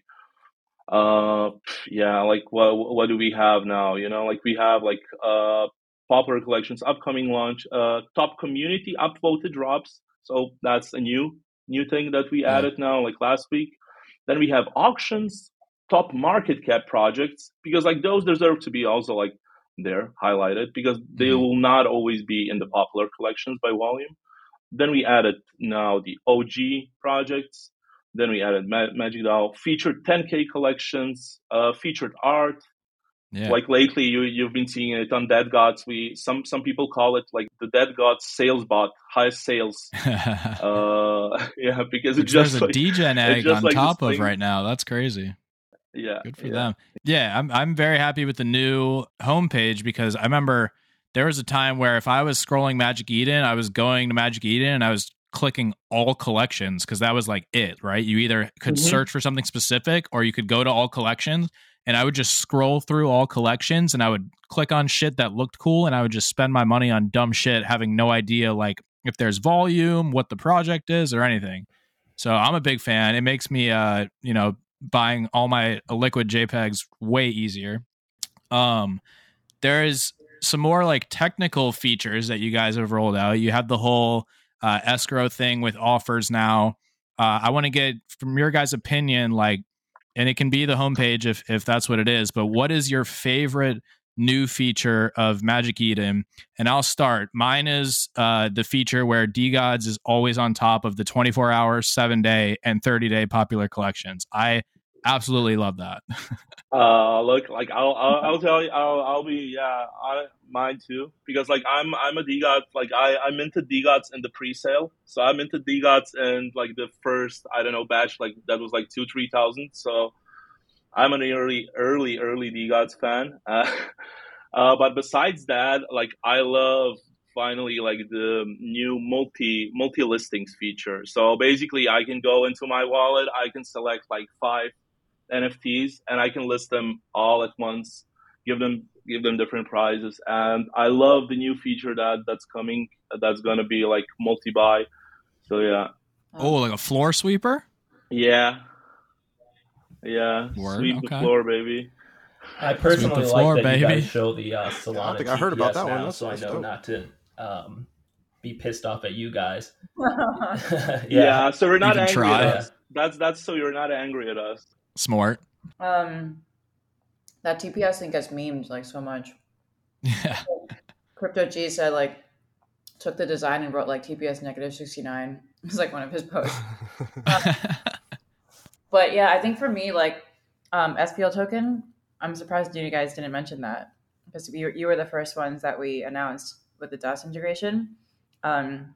uh yeah like what what do we have now you know like we have like uh popular collections upcoming launch uh top community upvoted drops so that's a new new thing that we added now like last week then we have auctions top market cap projects because like those deserve to be also like there highlighted because they mm-hmm. will not always be in the popular collections by volume. Then we added now the OG projects. Then we added Ma- Magic Doll, featured 10K collections, uh, featured art. Yeah. Like lately, you you've been seeing it on DeGods. We some some people call it like the DeGods sales bot, highest sales. uh, yeah, because it's just like, a degen egg on like top of thing. right now. That's crazy yeah good for yeah. them yeah i'm i'm very happy with the new homepage because i remember there was a time where if i was scrolling magic eden i was going to magic eden and i was clicking all collections because that was like it right you either could mm-hmm. search for something specific or you could go to all collections and i would just scroll through all collections and i would click on shit that looked cool and i would just spend my money on dumb shit having no idea like if there's volume what the project is or anything so i'm a big fan it makes me uh you know buying all my liquid JPEGs way easier. Um, there is some more like technical features that you guys have rolled out. You have the whole uh, escrow thing with offers now. Uh, I want to get from your guys' opinion, like, and it can be the homepage if if that's what it is. But what is your favorite new feature of Magic Eden. And I'll start. Mine is uh, the feature where DeGods is always on top of the 24 hour, seven day, and 30 day popular collections. I absolutely love that. uh, look, like I'll, I'll, I'll tell you, I'll, I'll be, yeah, I, mine too, because like I'm, I'm a DeGods, like I, I'm into DeGods in the pre-sale. So I'm into DeGods and like the first, I don't know, batch, like that was like two, 3,000. So, I'm an early, early, early DeGods fan. Uh, uh, but besides that, like I love finally like the new multi multi listings feature. So basically, I can go into my wallet, I can select like five NFTs, and I can list them all at once, give them give them different prizes. And I love the new feature that that's coming. That's gonna be like multi buy. So yeah. Oh, like a floor sweeper. Yeah, yeah, Word, sweep okay. the floor, baby. I personally floor, like that baby. you guys show the uh, Solana. Yeah, I think I heard about that now, one. That's so I know dope. not to um, be pissed off at you guys. yeah. yeah. so we're not angry try. at us. That's that's so you're not angry at us. Smart. Um, that TPS thing gets memed like so much. Yeah. Crypto G said like took the design and wrote like TPS negative sixty nine. It's like one of his posts. But yeah, I think for me, like um, SPL token, I'm surprised you guys didn't mention that because you, you were the first ones that we announced with the DUST integration. Um,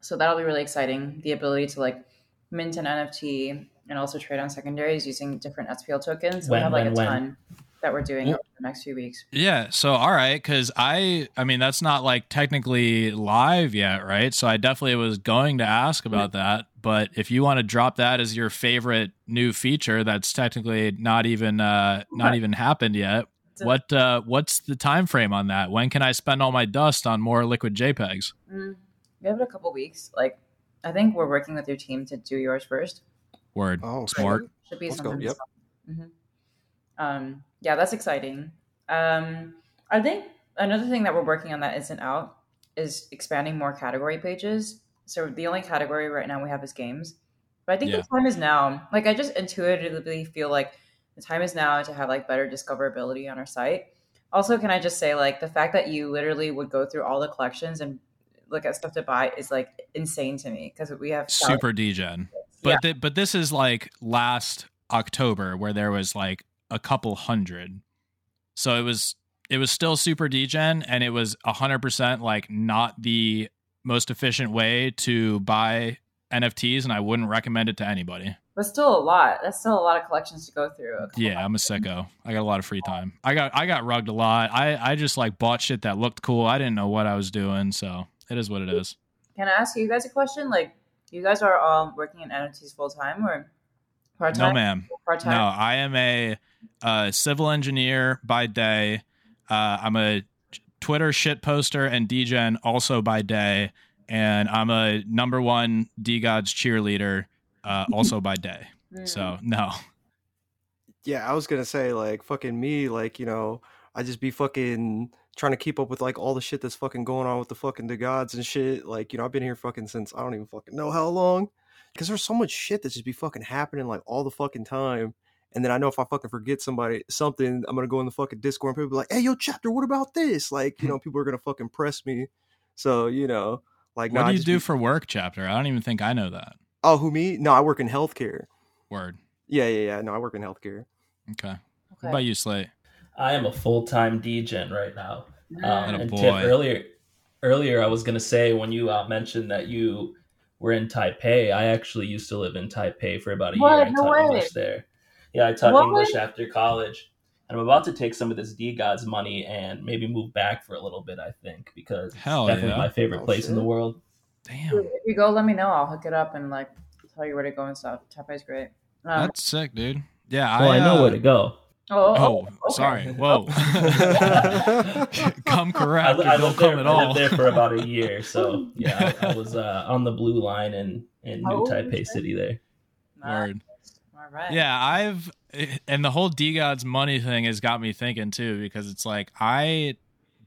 so that'll be really exciting. The ability to like mint an NFT and also trade on secondaries using different SPL tokens. When, we have like when, a ton. When? that we're doing over the next few weeks. Yeah. So all right, because I I mean that's not like technically live yet, right? So I definitely was going to ask about that. But if you want to drop that as your favorite new feature, that's technically not even uh not even happened yet. What uh what's the time frame on that? When can I spend all my dust on more liquid JPEGs? Mm, we have it a couple weeks. Like I think we're working with your team to do yours first. Word. Oh, smart. Should be Let's go. Yep. Mm-hmm. Um, yeah, that's exciting. Um, I think another thing that we're working on that isn't out is expanding more category pages. So the only category right now we have is games. But I think Yeah. the time is now. Like I just intuitively feel like the time is now to have like better discoverability on our site. Also, can I just say like the fact that you literally would go through all the collections and look at stuff to buy is like insane to me because we have Super degen. But thi- but this is like last October where there was like a couple hundred. So it was it was still super degen and it was 100% like not the most efficient way to buy NFTs and I wouldn't recommend it to anybody. but still a lot. That's still a lot of collections to go through. Yeah, I'm a sicko. I got a lot of free time. I got I got rugged a lot. I I just like bought shit that looked cool. I didn't know what I was doing, so it is what it is. Can I ask you guys a question? Like, you guys are all working in NFTs full time or part time? No, time? ma'am. Part No. I am a uh, civil engineer by day. Uh, I'm a Twitter shit poster and degen also by day, and I'm a number one DeGods cheerleader uh, also by day. Mm. So no, Yeah, I was gonna say like fucking me, like you know, I just be fucking trying to keep up with like all the shit that's fucking going on with the fucking the gods and shit. Like you know, I've been here fucking since I don't even fucking know how long, because there's so much shit that just be fucking happening like all the fucking time. And then I know if I fucking forget somebody something, I'm gonna go in the fucking Discord and people be like, "Hey, yo, chapter, what about this?" Like you know, people are gonna fucking press me. So you know, like, what nah, do you do be- for work, chapter? I don't even think I know that Oh, who me? No, I work in healthcare. word. Yeah, yeah, yeah. No, I work in healthcare. Okay. Okay. What about you, Slate? I am a full time degen right now. Um, and boy. Tiff, earlier, earlier I was gonna say when you uh, mentioned that you were in Taipei, I actually used to live in Taipei for about a What? year. I No taught way. English there. Yeah, I taught What? English after college, and I'm about to take some of this DeGods money and maybe move back for a little bit. I think because Hell it's definitely yeah. my favorite Oh, place in the world. Damn, If you go, let me know. I'll hook it up and like tell you where to go and stuff. Taipei's great. Um, that's sick, dude. Yeah, Well, I, know uh, where to go. oh, Oh, okay. sorry. Whoa. Come correct. li- I or don't lived there, come at I all. lived there for about a year, so yeah, I, I was uh, on the blue line in in New Oh, Taipei. City there. Nice. Word. All right. Yeah, I've and the whole DeGods money thing has got me thinking too because it's like I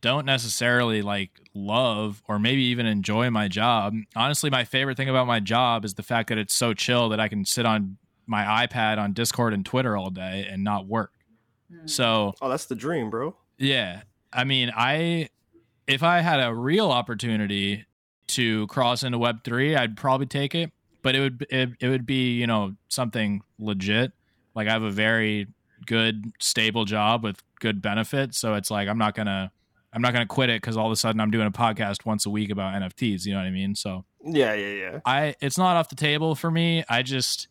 don't necessarily like love or maybe even enjoy my job. Honestly, my favorite thing about my job is the fact that it's so chill that I can sit on my iPad on Discord and Twitter all day and not work. Hmm. So, Oh, that's the dream, bro. yeah. I mean, I if I had a real opportunity to cross into web 3, I'd probably take it, but it would it, it would be, you know, something legit. Like I have a very good stable job with good benefits, so it's like I'm not going to I'm not to quit it cuz all of a sudden I'm doing a podcast once a week about NFTs, you know what I mean? So, Yeah, yeah, yeah. I it's not off the table for me. I just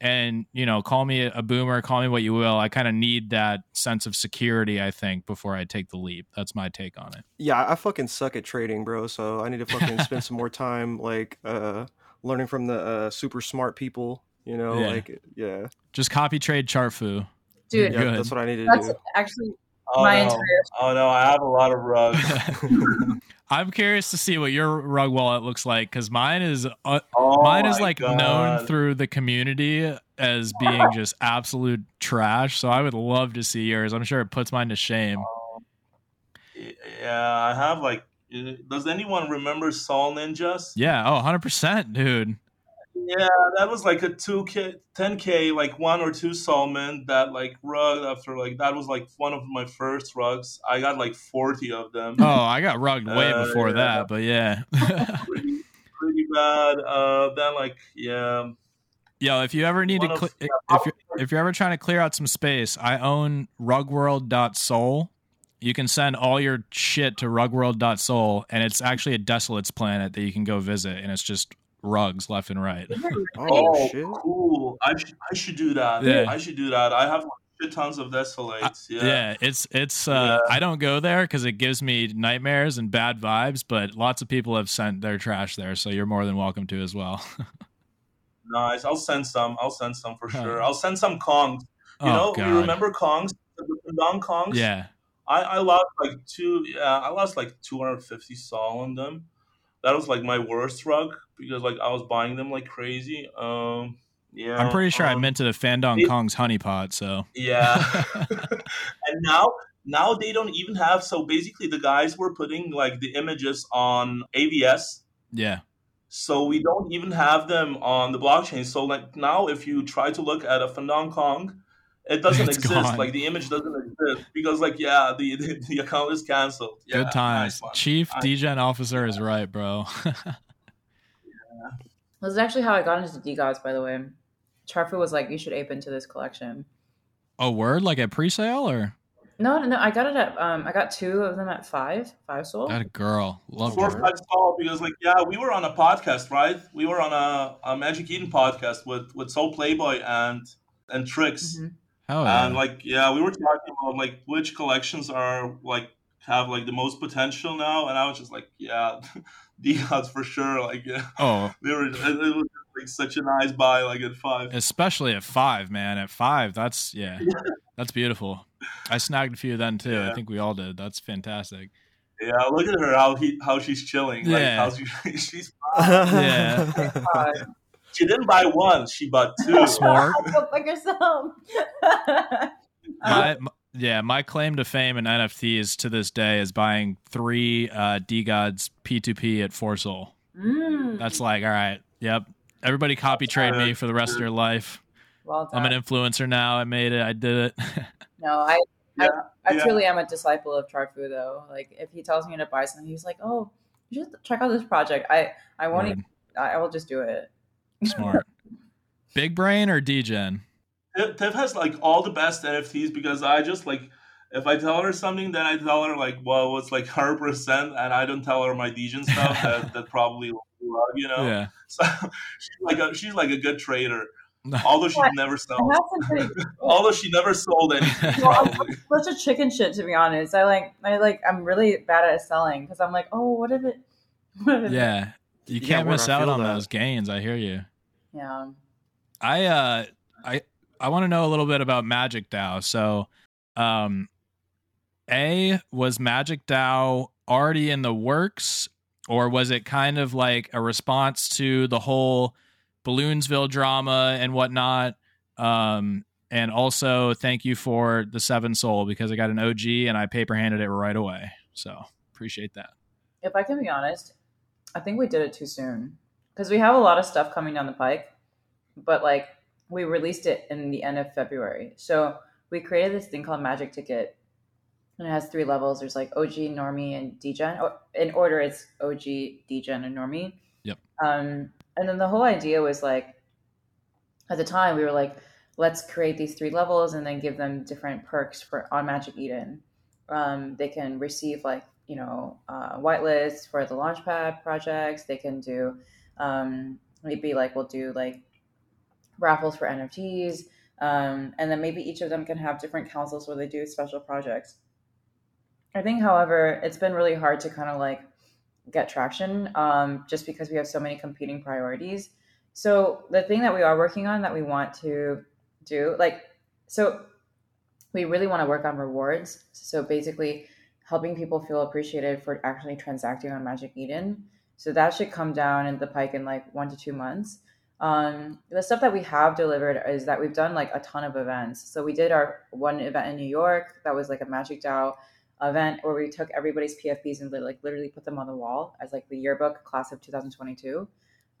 and you know, call me a boomer, call me what you will. I kind of need that sense of security, I think, before I take the leap. That's my take on it. Yeah, I fucking suck at trading, bro. So I need to fucking spend some more time like uh learning from the uh super smart people, you know, Yeah. like yeah. Just copy trade ChartFu. Dude, Yeah, that's what I need to that's do. actually Oh my no. entire. oh no, I have a lot of rugs. I'm curious to see what your rug wallet looks like because mine is uh, Oh mine is like God. known through the community as being just absolute trash. So I would love to see yours. I'm sure it puts mine to shame. Yeah, I have like. Does anyone remember Soul Ninjas? Yeah. Oh, 100 percent, dude. Yeah, that was like a two k, ten k, like one or two Solomon that like rug after like that was like one of my first rugs. I got like forty of them. Oh, I got rugged way Uh, before yeah. that, but yeah. pretty, pretty bad. Uh, then like yeah, Yo, if you ever need to, One of- cle- yeah, if you're if you're ever trying to clear out some space, I own rugworld.sol. You can send all your shit to rugworld.sol, and it's actually a desolates planet that you can go visit, and it's just rugs left and right. Oh, Oh, shit. cool! I should I should do that. Yeah. I should do that. I have shit tons of desolates. Yeah. Yeah. it's it's. Uh, Yeah. I don't go there because it gives me nightmares and bad vibes. But lots of people have sent their trash there, so you're more than welcome to as well. Nice. I'll send some. I'll send some for Huh. sure. I'll send some Kongs. You oh know, God. you remember Kongs? The Pindong Kongs? Yeah. I, I lost like two. Yeah, I lost like 250 sol on them. That was like my worst rug because like I was buying them like crazy. Um, yeah. I'm pretty sure I um, minted a Fandong it- Kong's honeypot. So Yeah. and now now they don't even have. So basically, the guys were putting like the images on AVS. yeah, So we don't even have them on the blockchain. So like now, if you try to look at a Fandong Kong, it doesn't It's exist. gone. Like the image doesn't exist because like yeah, the the, the account is canceled. Yeah, Good times. nice. Chief I- degen officer is right, bro. This is actually how I got into DeGods, by the way. ChartFu was like, "You should ape into this collection." A word? Like at pre-sale or? No, no, no. I got it at. Um, I got two of them at five, five sol. Got a girl. Love Four her. five sol because like yeah, we were on a podcast, right? We were on a, a Magic Eden podcast with with Soul Playboy and and Tricks. Mhm. Oh, yeah. And like yeah, we were talking about like which collections are like have like the most potential now, and I was just like yeah, the odds for sure. Like yeah, oh, they were it, it was like such a nice buy like at five. especially at five, man. At five, that's yeah, that's beautiful. I snagged a few then too. I think we all did. That's fantastic. Yeah, look at her how he how she's chilling. Like Yeah. how she, she's Yeah. She didn't buy one, she bought two. Smart. Go fuck yourself. My, m- yeah, my claim to fame in NFTs to this day is buying three uh, DeGods P2P at Four Sol. Mm. That's like, all right, yep. Everybody copy trade me for the rest of their life. well done. I'm an influencer now. I made it. I did it. No, I, Yeah, I, I yeah. truly am a disciple of ChartFu though. Like, if he tells me to buy something, he's like, "Oh, you should check out this project." I, I won't. Even, I I will just do it. Smart. Big brain or degen? Tiff, Tiff has like all the best NFTs because I just like if I tell her something, then I tell her like, well, it's like hundred percent, and I don't tell her my Degen stuff that, that probably love, you know. Yeah. So she's like a, she's like a good trader, although she What? never I sells. pretty. Although she never sold anything, Well, I'm such a chicken shit to be honest. I like I like I'm really bad at selling because I'm like, oh, what if it? What if it-" yeah. You can't word, miss out on that. those gains. I hear you. Yeah. I uh I I want to know a little bit about Magic DAO. So, um A was Magic DAO already in the works or was it kind of like a response to the whole Balloonsville drama and whatnot? Um and also thank you for the Seven Sol because I got an OG and I paper handed it right away. So, appreciate that. If I can be honest, I think we did it too soon because we have a lot of stuff coming down the pike, but like we released it in the end of February. So we created this thing called Magic Ticket, and it has three levels. There's like OG, Normie, and Degen. In order, it's OG, Degen, and Normie. Yep. Um, and then the whole idea was like, at the time, we were like, let's create these three levels and then give them different perks for on Magic Eden. Um, they can receive like you know uh, whitelists for the Launchpad projects. They can do um, maybe like we'll do like raffles for NFTs, um, and then maybe each of them can have different councils where they do special projects. I think, however, it's been really hard to kind of like get traction um, just because we have so many competing priorities. So the thing that we are working on that we want to do, like, so we really want to work on rewards. So basically, helping people feel appreciated for actually transacting on Magic Eden. So that should come down in the pike in like one to two months. Um, the stuff that we have delivered is that we've done like a ton of events. So we did our one event in New York that was like a Magic DAO event where we took everybody's PFPs and like literally put them on the wall as like the yearbook class of 2022.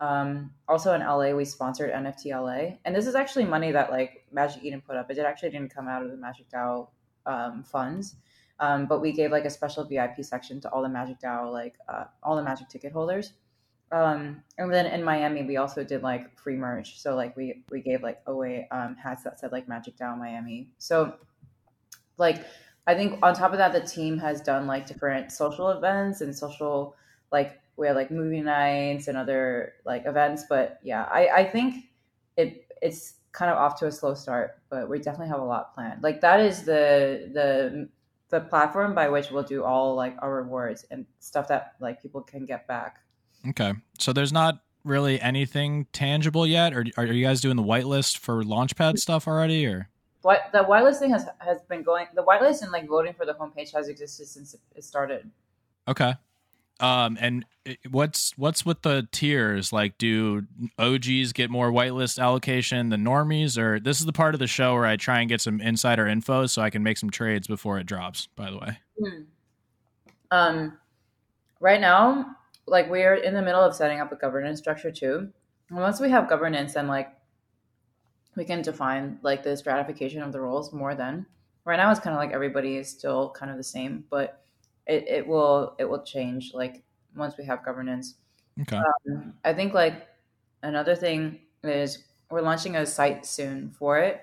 Um, also in LA, we sponsored NFT LA, and this is actually money that like Magic Eden put up. It actually didn't come out of the Magic DAO um, funds, um, but we gave like a special VIP section to all the Magic DAO, like uh, all the Magic ticket holders. Um, and then in Miami, we also did like free merch. So like we we gave like away um, hats that said like Magic DAO Miami. So like I think on top of that, the team has done like different social events and social like we had like movie nights and other like events. But yeah, I I think it it's kind of off to a slow start, but we definitely have a lot planned. Like that is the the the platform by which we'll do all like our rewards and stuff that like people can get back. Okay. So there's not really anything tangible yet, or are you guys doing the whitelist for Launchpad stuff already, or? What the whitelist thing has has been going. The whitelist and like voting for the homepage has existed since it started. Okay. Um, and what's what's with the tiers? Like, do OGs get more whitelist allocation than normies, or this is the part of the show where I try and get some insider info so I can make some trades before it drops. By the way, Hmm. Um, right now, like we're in the middle of setting up a governance structure too. And once we have governance, then like we can define like the stratification of the roles more. Then right now it's kind of like everybody is still kind of the same, but it, it will it will change like once we have governance. Okay. Um, I think like another thing is we're launching a site soon for it.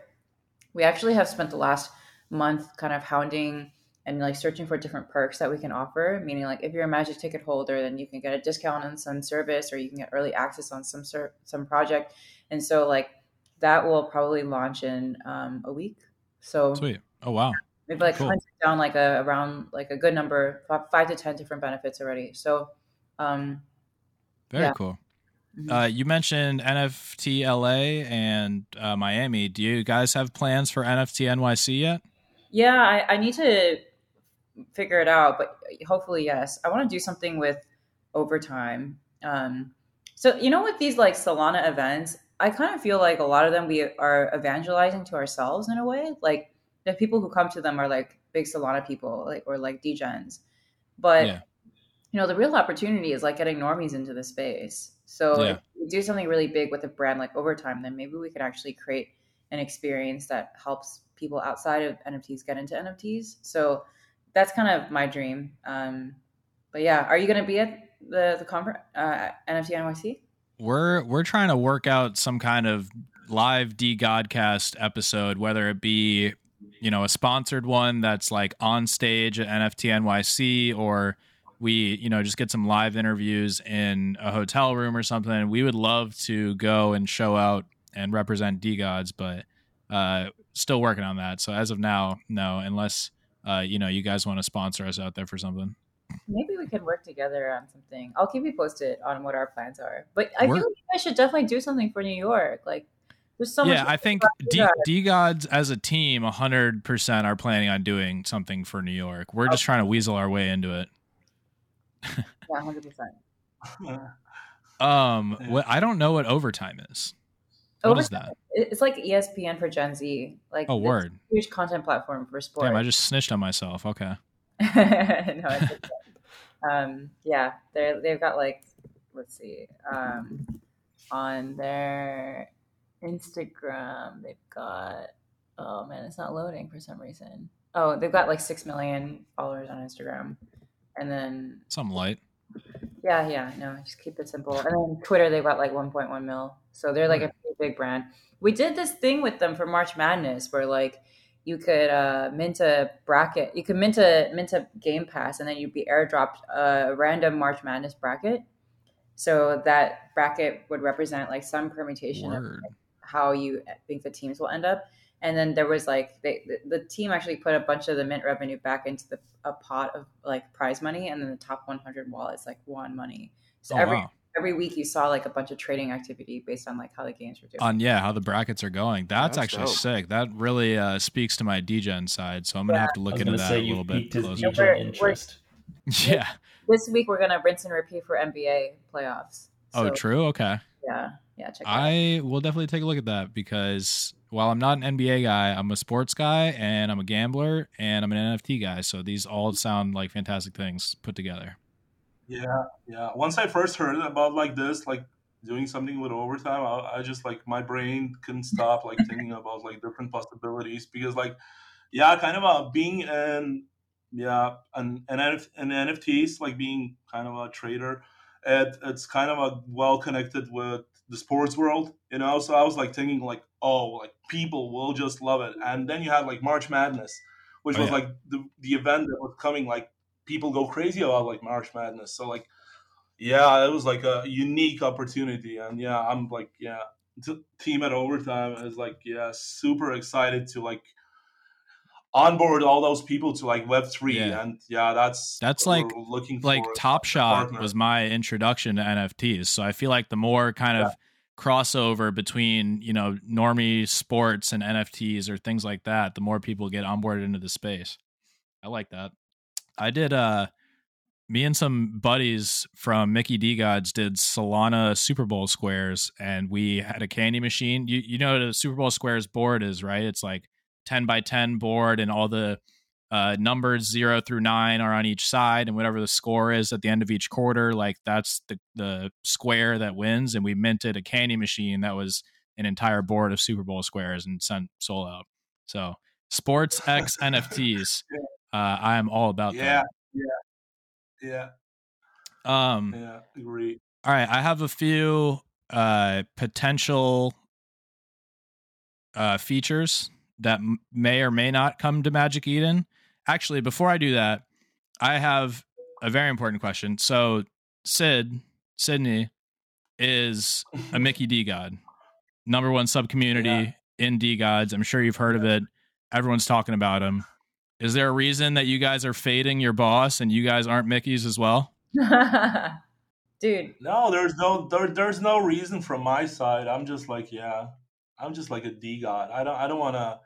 We actually have spent the last month kind of hounding and like searching for different perks that we can offer. Meaning, like if you're a Magic ticket holder, then you can get a discount on some service, or you can get early access on some ser- some project. And so, like that will probably launch in um, a week. So sweet. Oh wow. We've like cool. hunted down like a around like a good number, five to ten different benefits already. So, um, very yeah. cool. Mm-hmm. Uh, you mentioned NFT LA and uh, Miami. Do you guys have plans for NFT NYC yet? Yeah, I, I need to figure it out, but hopefully, yes. I want to do something with overtime. Um, so you know, with these like Solana events, I kind of feel like a lot of them we are evangelizing to ourselves in a way. Like the people who come to them are like big Solana people, like or like degens. But yeah. you know, the real opportunity is like getting normies into the space. So yeah. if we do something really big with a brand like Overtime, then maybe we could actually create an experience that helps people outside of NFTs get into NFTs. So that's kind of my dream. Um, but yeah, are you going to be at the the conference uh, NFT NYC? We're we're trying to work out some kind of live DeGodCast episode, whether it be you know a sponsored one that's like on stage at NFT NYC or we you know just get some live interviews in a hotel room or something. We would love to go and show out and represent DeGods, but uh, still working on that. So as of now, no, unless uh, you know, you guys want to sponsor us out there for something. Maybe we can work together on something. I'll keep you posted on what our plans are. But I We're, feel like you guys should definitely do something for New York. Like there's so yeah, I think D, DeGods as a team, hundred percent are planning on doing something for New York. We're okay. just trying to weasel our way into it. yeah, hundred percent. Um, what I don't know what overtime is. What is that? It's like ESPN for Gen Z. Like oh, word! Huge content platform for sports. Damn, I just snitched on myself. Okay. no, um, yeah, they they've got like, let's see, um, on their Instagram, they've got. Oh man, it's not loading for some reason. Oh, they've got like six million followers on Instagram, and then some light. Yeah, yeah, no, just keep it simple. And then Twitter, they've got like 1.1 mil, so they're like a big brand. We did this thing with them for March Madness, where like you could uh, mint a bracket, you could mint a mint a Game Pass, and then you'd be airdropped a random March Madness bracket. So that bracket would represent like some permutation Word. of like, how you think the teams will end up. And then there was like they, the, the, team actually put a bunch of the mint revenue back into the a pot of like prize money and then the top 100 wallets like won money. So oh, every wow. every week you saw like a bunch of trading activity based on like how the games were doing. On yeah how the brackets are going. That's, that's actually dope. sick. That really uh, speaks to my degen side so i'm gonna yeah. have to look into that a little bit closer. We're, interest. We're, yeah. this week we're gonna rinse and repeat for nba playoffs. Oh, so, oh true? Okay. Yeah yeah check i will definitely take a look at that because while I'm not an NBA guy, I'm a sports guy and I'm a gambler and I'm an NFT guy. So these all sound like fantastic things put together. Yeah, yeah. Once I first heard about like this, like doing something with overtime, I, I just like my brain couldn't stop like thinking about like different possibilities because like, yeah, kind of uh, being in yeah an an, an NFTs like being kind of a trader, it, it's kind of a well connected with the sports world, you know. So I was like thinking like, oh, like people will just love it. And then you had like March Madness, which oh, was yeah. like the the event that was coming. Like people go crazy about like March Madness. So like, yeah, it was like a unique opportunity. And yeah, I'm like, yeah, team at overtime is like, yeah, super excited to like onboard all those people to like web 3 yeah. and yeah that's that's like looking like top shot was my introduction to nfts so i feel like the more kind of crossover between you know normie sports and nfts or things like that the more people get onboarded into the space i like that i did uh me and some buddies from Mickey DeGods did Solana Super Bowl squares, and we had a candy machine. You you know the Super Bowl squares board is right? It's like 10 by 10 board and all the uh, numbers zero through nine are on each side, and whatever the score is at the end of each quarter, like that's the the square that wins. And we minted a candy machine that was an entire board of Super Bowl squares and sent sold out. So sports X NFTs, uh, I am all about yeah, that. Yeah, yeah, um, yeah. Agree. All right, I have a few uh, potential uh, features that may or may not come to Magic Eden. Actually, before I do that, I have a very important question. So, Sid, Sydney, is a Mickey DeGod, number one sub community yeah. in DeGods. I'm sure you've heard of it. Everyone's talking about him. Is there a reason that you guys are fading your boss and you guys aren't Mickey's as well? Dude. No, there's no there, there's no reason from my side. I'm just like, yeah. I'm just like a DeGod. I don't I don't want to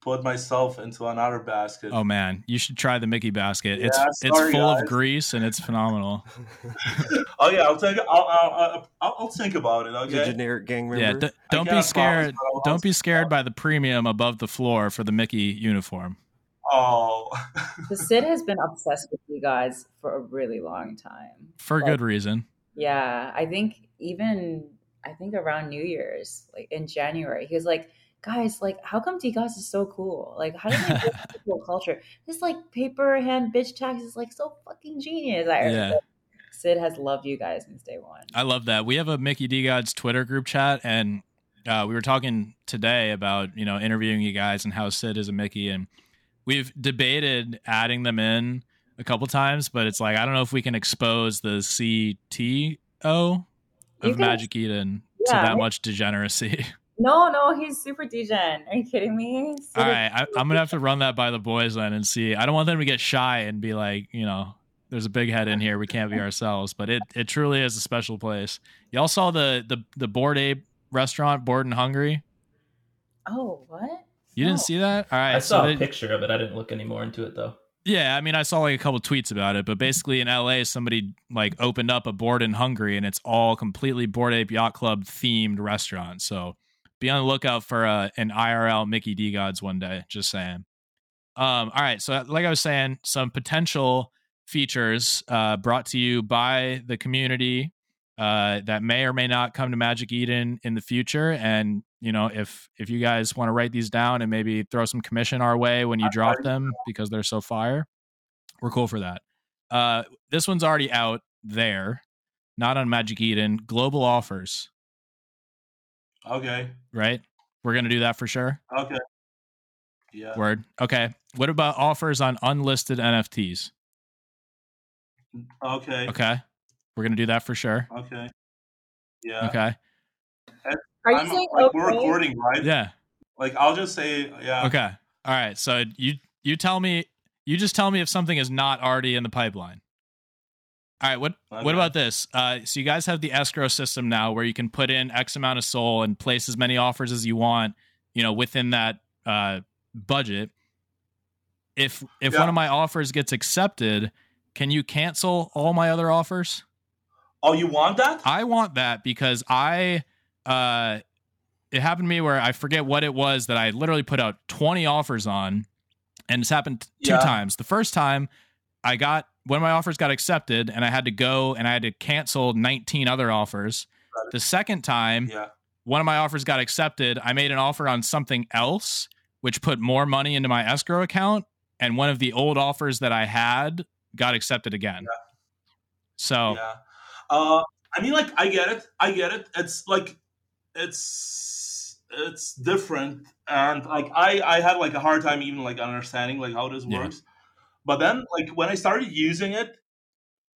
put myself into another basket. Oh man, you should try the Mickey basket. Yeah, it's sorry, it's full guys. of grease and it's phenomenal. oh yeah, I'll take I'll, I'll, I'll, I'll think about it. Okay, generic gang member. Yeah, d- don't be scared. Promise, don't be scared by the premium above the floor for the Mickey uniform. Oh, the Sid has been obsessed with you guys for a really long time. For like, good reason. Yeah, I think even I think around New Year's, like in January, he was like guys, like, how come DeGods is so cool? Like, how do they cool culture? This like paper hand bitch tax is like so fucking genius. I yeah. Sid has loved you guys since day one. I love that. We have a Mickey DeGods Twitter group chat, and uh, we were talking today about you know interviewing you guys and how Sid is a Mickey, and we've debated adding them in a couple times, but it's like I don't know if we can expose the CTO of can, Magic Eden yeah, to that much degeneracy. No, no, he's super degen. Are you kidding me? Super All right, I, am gonna have to run that by the boys then and see. I don't want them to get shy and be like, you know, there's a big head in here. We can't be ourselves. But it it truly is a special place. Y'all saw the the the Bored Ape restaurant, Bored and Hungry. Oh, what? You no. didn't see that? All right, I saw so they, a picture of it. I didn't look any more into it though. Yeah, I mean, I saw like a couple tweets about it, but basically in LA, somebody like opened up a Bored and Hungry, and it's all completely Bored Ape Yacht Club themed restaurant. So be on the lookout for uh, an IRL Mickey DeGods one day. Just saying. Um, all right. So, like I was saying, some potential features uh, brought to you by the community uh, that may or may not come to Magic Eden in the future. And you know, if if you guys want to write these down and maybe throw some commission our way when you drop them because they're so fire, we're cool for that. Uh, this one's already out there, not on Magic Eden. Global offers. Okay. Right? We're going to do that for sure. Okay. Yeah. Word. Okay. What about offers on unlisted NFTs? Okay. Okay. We're going to do that for sure. Okay. Yeah. Okay. Are you I'm, saying like, okay? we're recording, right? Yeah. Like I'll just say yeah. Okay. All right. So you you tell me you just tell me if something is not already in the pipeline. All right. What okay. what about this? Uh, so you guys have the escrow system now, where you can put in X amount of sol and place as many offers as you want. You know, within that uh, budget. If if yeah. one of my offers gets accepted, can you cancel all my other offers? Oh, you want that? I want that because I uh it happened to me where I forget what it was that I literally put out 20 offers on and it's happened two yeah. times. The first time I got when my offers got accepted and I had to go and I had to cancel 19 other offers. Right. The second time, yeah. one of my offers got accepted. I made an offer on something else, which put more money into my escrow account. And one of the old offers that I had got accepted again. Yeah. So, yeah. Uh, I mean, like, I get it. I get it. It's like, it's, it's different. And like, I, I had like a hard time even like understanding like how this works. But then, like when I started using it,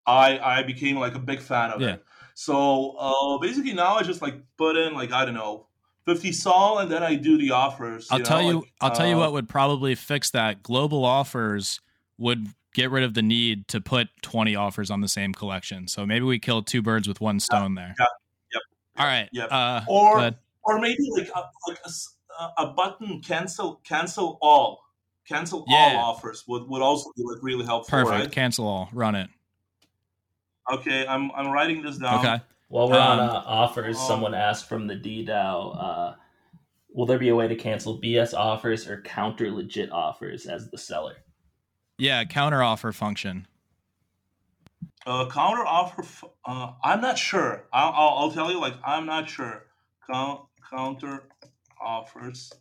I I became like a big fan of yeah. it. So uh, basically, now I just like put in like I don't know 50 SOL and then I do the offers. I'll tell you. like, I'll uh, tell you what would probably fix that. Global offers would get rid of the need to put 20 offers on the same collection. So maybe we kill two birds with one stone yeah, there. Yeah. Yep. All right. Yep. Uh, or or maybe like a, like a, a button cancel cancel all cancel yeah. all offers would, would also be like really helpful. Perfect. Right? Cancel all. Run it. Okay, I'm I'm writing this down. Okay. While we're um, on uh, offers, um, someone asked from the DDAO, uh, will there be a way to cancel BS offers or counter legit offers as the seller? Yeah, counter offer function. Uh, counter offer. F- uh, I'm not sure. I'll, I'll, I'll tell you. Like I'm not sure. Count, counter offers.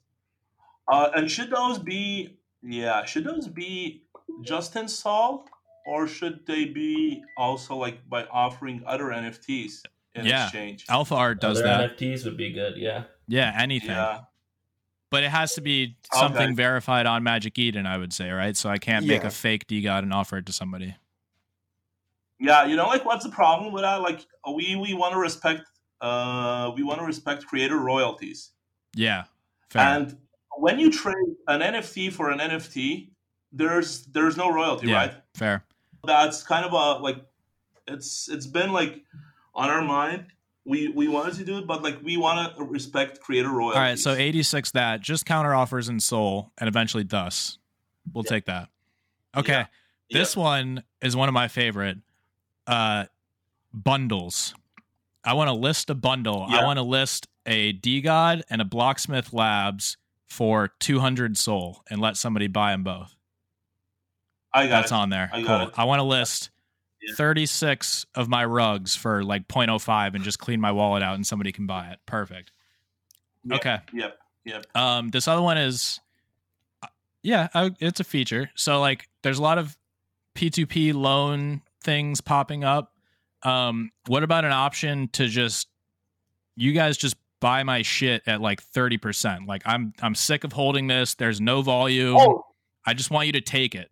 Uh, and should those be? Yeah, should those be just install, or should they be also like by offering other NFTs in Yeah. exchange? Alpha Art does Other that. NFTs would be good. Yeah. Yeah, anything. Yeah. But it has to be Okay. something verified on Magic Eden, I would say, right? So I can't make a fake DeGod and offer it to somebody. Yeah, you know, like what's the problem with that? Like we we want to respect uh we want to respect creator royalties. Yeah. Fair. And when you trade an NFT for an NFT, there's there's no royalty, Yeah. right? Fair. That's kind of a like it's it's been like on our mind. We we wanted to do it, but like we want to respect creator royalties. All right, so 86 that, just counter offers in Sol and eventually DUST. We'll take that. Okay. Yeah. This one is one of my favorite. Uh bundles. I want to list a bundle. I want to list a DeGod and a Blocksmith Labs for 200 Sol and let somebody buy them both. I got That's it. on there. I cool. it. I want to list Yeah. 36 of my rugs for like 0.05 and just clean my wallet out and somebody can buy it. Perfect. Yep, Okay. Yep. Yep. Um, this other one is, uh, yeah, I, it's a feature. So like, there's a lot of P2P loan things popping up. Um, what about an option to just, you guys just buy my shit at like 30%? Like I'm, I'm sick of holding this. There's no volume. Oh, I just want you to take it.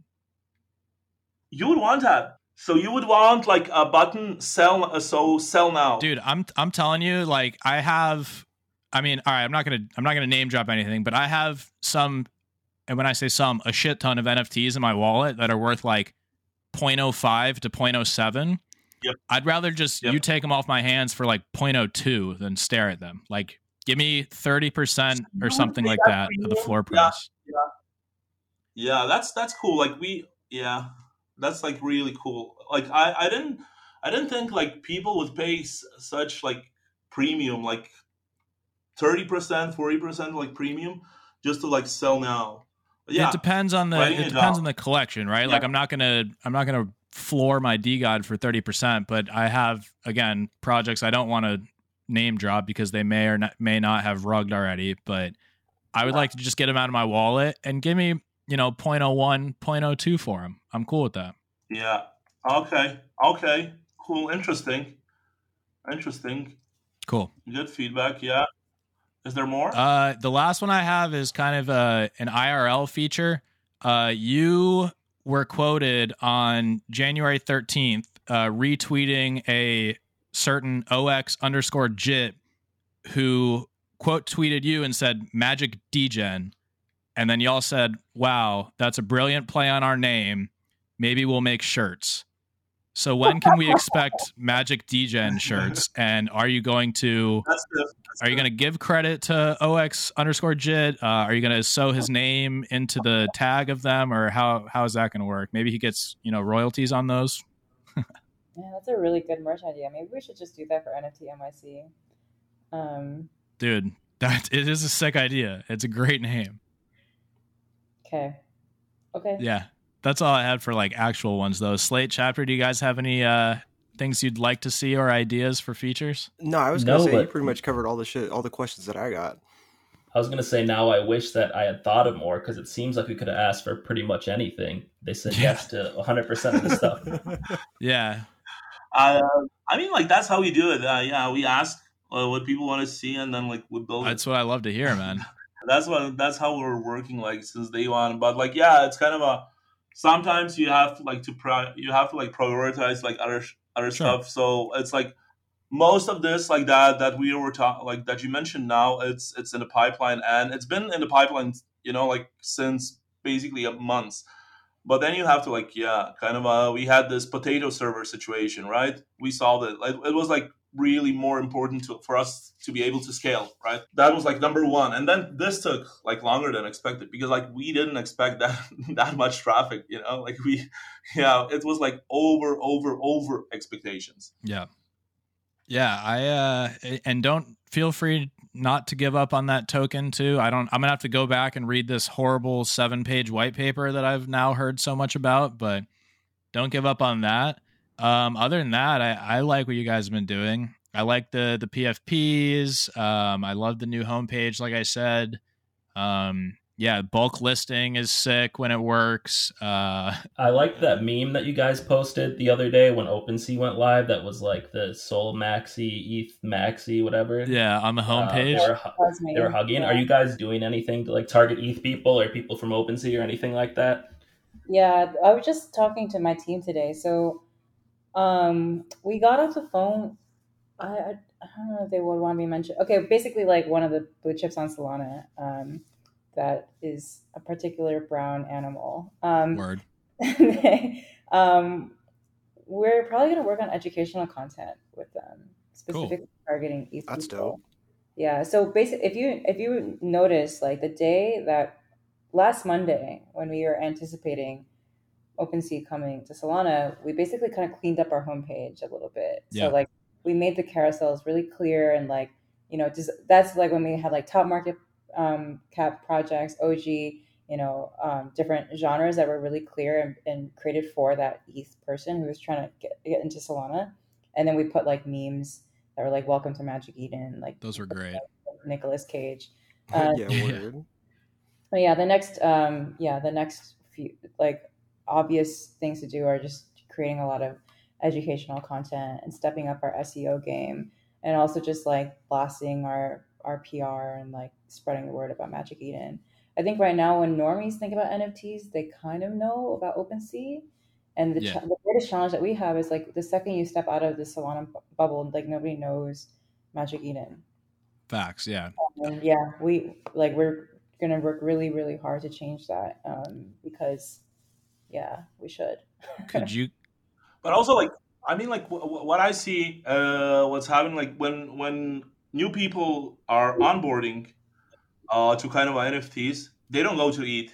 you would want that. So you would want like a button sell. Uh, so sell now, dude i'm i'm telling you like i have i mean all right i'm not gonna i'm not gonna name drop anything but i have some and when i say some a shit ton of nfts in my wallet that are worth like 0.05 to 0.07 Yep. i'd rather just Yep. you take them off my hands for like 0.02 than stare at them like give me 30% or something like that of the floor Yeah. price Yeah, that's that's cool. Like we, yeah, that's like really cool. Like I, I didn't, I didn't think like people would pay s- such like premium, like thirty percent, forty percent, like premium, just to like sell now. But yeah, it depends on the it it depends down. on the collection, right? Yeah. Like I'm not gonna I'm not gonna floor my DeGod for thirty percent, but I have again projects I don't want to name drop because they may or not, may not have rugged already, but I would like to just get them out of my wallet and give me you know 0.01, 0.02 for them. I'm cool with that. yeah. Okay, okay, cool, interesting, interesting. Cool. Good feedback. Yeah. Is there more? Uh, the last one I have is kind of uh, an IRL feature. Uh, you were quoted on January 13th uh, retweeting a certain OX underscore JIT who quote tweeted you and said Magic Degen. And then y'all said, wow, that's a brilliant play on our name. Maybe we'll make shirts. So when can we expect Magic Degen shirts? And are you going to that's. Are you going to give credit to OX underscore JIT? Uh, are you going to sew his name into the tag of them, or how how is that going to work? Maybe he gets you know royalties on those. Yeah, that's a really good merch idea. Maybe we should just do that for NFT NYC. Um, Dude, that it is a sick idea. It's a great name. okay. Okay. Yeah, that's all I had for like actual ones though. Slate chapter. Do you guys have any uh things you'd like to see or ideas for features? No, I was gonna No, say you pretty much covered all the shit, all the questions that I got. I was gonna say now I wish that I had thought of more because it seems like we could have asked for pretty much anything. They said Yeah. yes to 100 percent of the stuff. Yeah, Uh, I mean, like that's how we do it. Uh, yeah, we ask uh, what people want to see, and then like we build it. that's what I love to hear, man. that's what that's how we're working like since day one but like yeah it's kind of a sometimes you have to like to pri- you have to like prioritize like other sh- other Sure. stuff. So it's like most of this like that that we were talking like that you mentioned now it's it's in the pipeline. And it's been in the pipeline you know like since basically a months but then you have to like yeah kind of uh we had this potato server situation right? We solved it. Like it was like really more important to, for us to be able to scale right that was like number one and then this took like longer than expected because like we didn't expect that that much traffic you know like we yeah it was like over over over expectations Yeah. Yeah, I uh and don't feel free not to give up on that token too. I don't. I'm gonna have to go back and read this horrible seven page white paper that I've now heard so much about, but don't give up on that. Um, other than that, I, I like what you guys have been doing. I like the the PFPs. Um, I love the new homepage. Like I said, um, yeah, bulk listing is sick when it works. Uh, I liked that meme that you guys posted the other day when OpenSea went live. That was like the Sol Maxi, ETH Maxi, whatever. Yeah, on the homepage. Uh, they, were, they were hugging. Yeah. Are you guys doing anything to like target ETH people or people from OpenSea or anything like that? Yeah, I was just talking to my team today. So um, we got off the phone. I, I, I don't know if they would want me to mention. Okay, basically, like one of the blue chips on Solana. Um, that is a particular brown animal. Um, Word. um, we're probably going to work on educational content with them, specifically cool. targeting ETH That's people. dope. Yeah. So basically, if you if you notice, like the day that last Monday when we were anticipating OpenSea coming to Solana, we basically kind of cleaned up our homepage a little bit. Yeah. So like we made the carousels really clear and like you know just that's like when we had like top market um, cap projects, OG, you know, um, different genres that were really clear and, and, created for that ETH person who was trying to get, get into Solana. And then we put like memes that were like "Welcome to Magic Eden," like those were great. Nicholas Cage. Uh, yeah, weird. But yeah, the next, um, yeah, the next few like obvious things to do are just creating a lot of educational content and stepping up our SEO game, and also just like blasting our our PR and like spreading the word about Magic Eden. I think right now when normies think about NFTs, they kind of know about OpenSea. And the, yeah. the greatest challenge that we have is like the second you step out of the Solana bubble, like nobody knows Magic Eden. Facts, yeah. And yeah, we like we're gonna work really, really hard to change that um, because, yeah, we should. Could you? But also, like, I mean, like, w- what I see, uh, what's happening, like, when when new people are onboarding uh, to kind of NFTs, they don't go to ETH.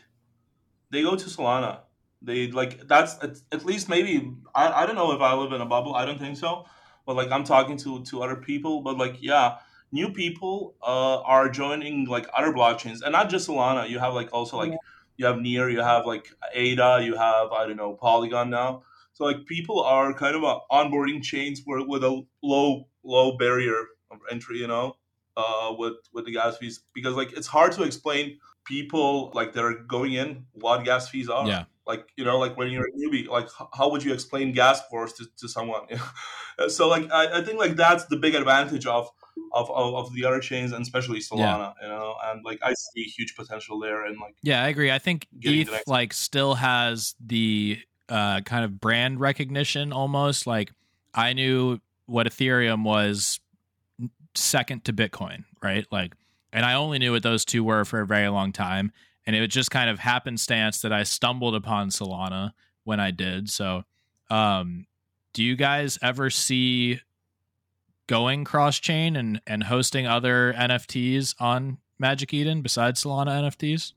They go to Solana. They like that's at, at least maybe I, I don't know if I live in a bubble. I don't think so. But like I'm talking to to other people. But like yeah, new people uh, are joining like other blockchains and not just Solana. You have like also like yeah. You have Near, you have like ADA, you have I don't know Polygon now. So like people are kind of uh, onboarding chains where, with a low low barrier of entry. You know, uh, with with the gas fees because like it's hard to explain people like that are going in what gas fees are. Yeah. Like you know, like when you're a newbie, like how would you explain gas force to, to someone? so like I, I think like that's the big advantage of of, of, of, the other chains and especially Solana, yeah. you know, and like I see huge potential there and like Yeah, I agree. I think ETH like still has the uh kind of brand recognition almost like I knew what Ethereum was second to Bitcoin, right? Like, and I only knew what those two were for a very long time. And it was just kind of happenstance that I stumbled upon Solana when I did. So, um, do you guys ever see going cross chain and, and hosting other NFTs on Magic Eden besides Solana NFTs?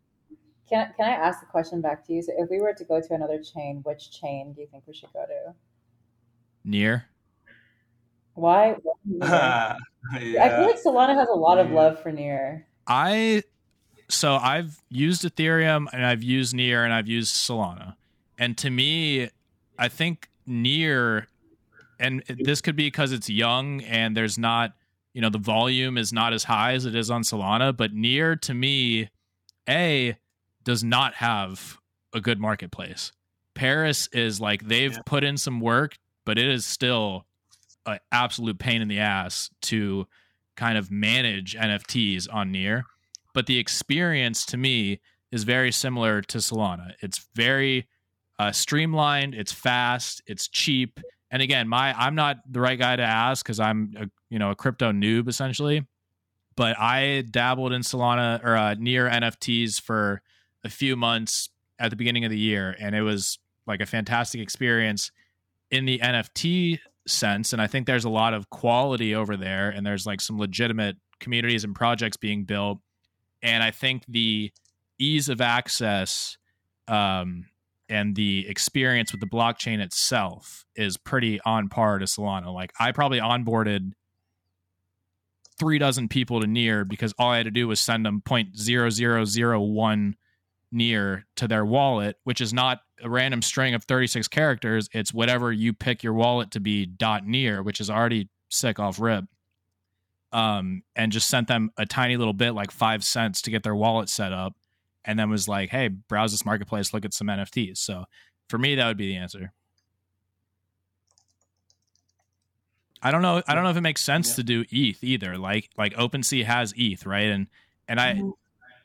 Can, can I ask the question back to you? So, if we were to go to another chain, which chain do you think we should go to? Near. Why? yeah. I feel like Solana has a lot of love for Near. I so I've used Ethereum and I've used Near and I've used Solana. And to me, I think Near and this could be because it's young and there's not, you know, the volume is not as high as it is on Solana, but Near to me, A does not have a good marketplace. Paras is like they've yeah. put in some work, but it is still an absolute pain in the ass to kind of manage NFTs on Near. But the experience to me is very similar to Solana. It's very uh, streamlined, it's fast, it's cheap. And again, my I'm not the right guy to ask because I'm a, you know a crypto noob essentially. But I dabbled in Solana or uh, Near NFTs for a few months at the beginning of the year, and it was like a fantastic experience in the NFT sense and i think there's a lot of quality over there and there's like some legitimate communities and projects being built and i think the ease of access um, and the experience with the blockchain itself is pretty on par to solana like i probably onboarded three dozen people to near because all I had to do was send them point zero zero zero one near to their wallet, which is not a random string of 36 characters. It's whatever you pick your wallet to be dot near, which is already sick off rip. Um, and just sent them a tiny little bit, like five cents, to get their wallet set up, and then was like, "Hey, browse this marketplace, look at some NFTs." So, for me, that would be the answer. I don't know. I don't know if it makes sense yeah. to do ETH either. Like like OpenSea has ETH, right? And and I mm-hmm.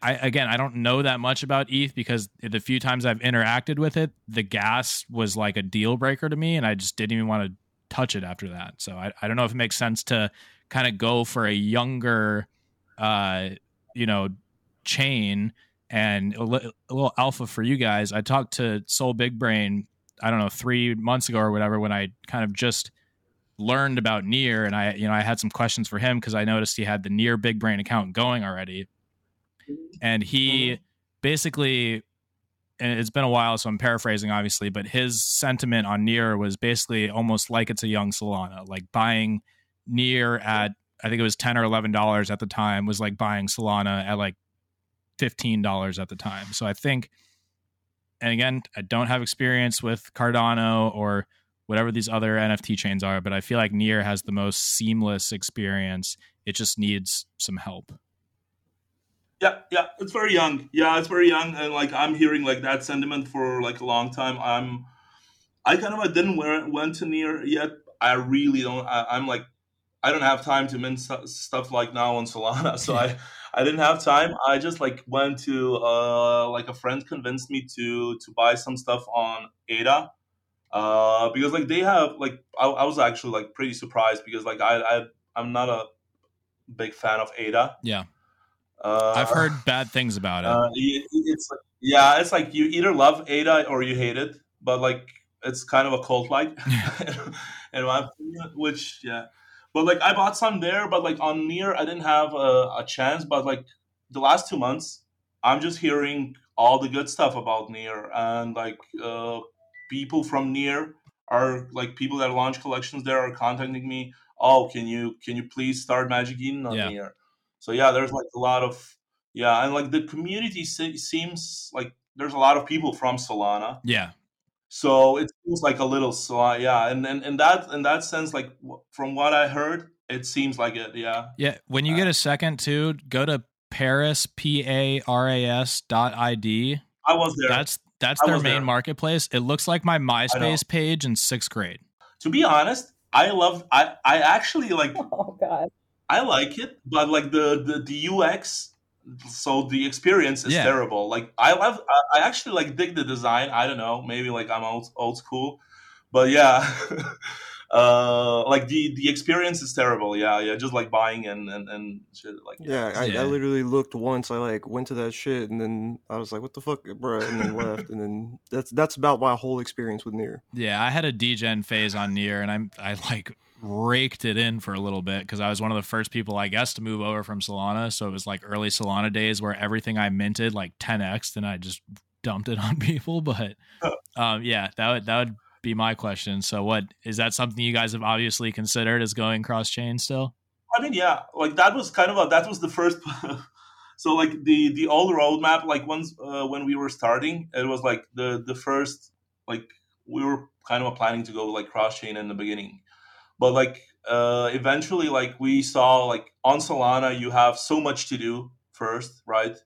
I again I don't know that much about ETH because the few times I've interacted with it, the gas was like a deal breaker to me, and I just didn't even want to touch it after that. So I, I don't know if it makes sense to kind of go for a younger, uh, you know, chain and a, li- a little alpha for you guys. I talked to Sol Big Brain, I don't know, three months ago or whatever, when I kind of just learned about Near, and I, you know, I had some questions for him because I noticed he had the Near Big Brain account going already, and he mm-hmm. basically, and it's been a while, so I'm paraphrasing obviously, but his sentiment on Near was basically almost like it's a young Solana, like buying Near at I think it was ten or eleven dollars at the time was like buying Solana at like fifteen dollars at the time. So I think, and again, I don't have experience with Cardano or whatever these other NFT chains are, but I feel like Near has the most seamless experience. It just needs some help. Yeah, yeah, it's very young. Yeah, it's very young, and like I'm hearing like that sentiment for like a long time. I'm, I kind of I didn't went to Near yet. I really don't. I, am like, I don't have time to mint stuff like now on Solana, so I. I didn't have time. I just like went to uh, like a friend convinced me to to buy some stuff on ADA, uh, because like they have like I, I, was actually like pretty surprised because like I, I I'm not a big fan of Ada. Yeah, uh, I've heard bad things about it. Uh, it's like, yeah, it's like you either love Ada or you hate it, but like it's kind of a cult like, in my opinion. Which yeah, but like I bought some there, but like on Near I didn't have a, a chance. But like the last two months, I'm just hearing all the good stuff about Near and like uh, people from near are like people that launch collections there are contacting me. Oh, can you can you please start Magic Eden on yeah. near? So yeah, there's like a lot of yeah, and like the community se- seems like there's a lot of people from Solana. Yeah. So it feels like a little so yeah, and and in that in that sense, like from what I heard, it seems like it. Yeah. Yeah. When you uh, get a second too, go to Paras P A R A S dot ID. I was there. That's that's their main there. marketplace. It looks like my MySpace page in sixth grade. To be honest, I love. I I actually like. Oh God. I like it, but like the the, the UX, so the experience is yeah. terrible. Like I love. I, I actually like dig the design. I don't know. Maybe like I'm old old school, but yeah. uh like the the experience is terrible yeah yeah just like buying and and, and shit like yeah, I, yeah. I literally looked once i like went to that shit and then i was like what the fuck bro and then left and then that's that's about my whole experience with near yeah i had a degen phase on near and i'm i like raked it in for a little bit because I was one of the first people, I guess, to move over from Solana. So it was like early Solana days where everything I minted like 10x, and I just dumped it on people. But um, yeah, that would that would be my question. So, what is that something you guys have obviously considered as going cross chain still? I mean, yeah, like that was kind of a that was the first. so, like the the old roadmap, like once uh, when we were starting, it was like the the first like we were kind of planning to go like cross chain in the beginning, but like uh, eventually, like we saw like on Solana, you have so much to do first, right?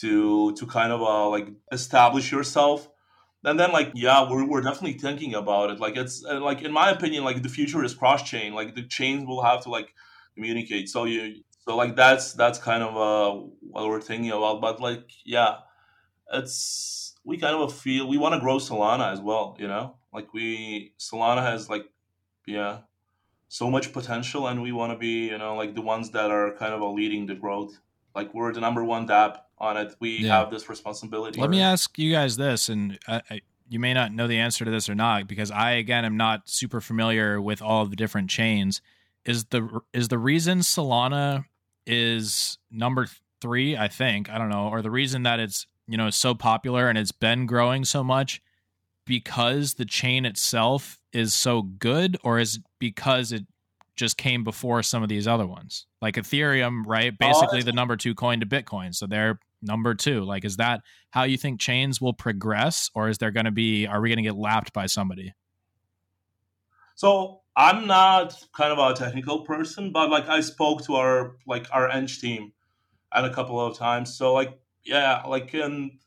To to kind of uh, like establish yourself. And then like yeah we're, we're definitely thinking about it. Like it's uh, like in my opinion like the future is cross chain like the chains will have to like communicate. So you so like that's that's kind of uh what we're thinking about. But like yeah it's we kind of feel we want to grow solana as well you know? Like we solana has like yeah so much potential and we want to be you know like the ones that are kind of leading the growth like we're the number one dApp on it. We yeah. have this responsibility. Let me ask you guys this, and I, I, you may not know the answer to this or not, because I again am not super familiar with all of the different chains. Is the is the reason Solana is number three? I think I don't know, or the reason that it's you know so popular and it's been growing so much because the chain itself is so good, or is it because it just came before some of these other ones. Like Ethereum, right? Oh, Basically, oh, the number two coin to Bitcoin, so they're number two. Like, is that how you think chains will progress, or is there going to be? Are we going to get lapped by somebody? So I'm not kind of a technical person, but like I spoke to our like our Eng team, and a couple of times. So like yeah, like and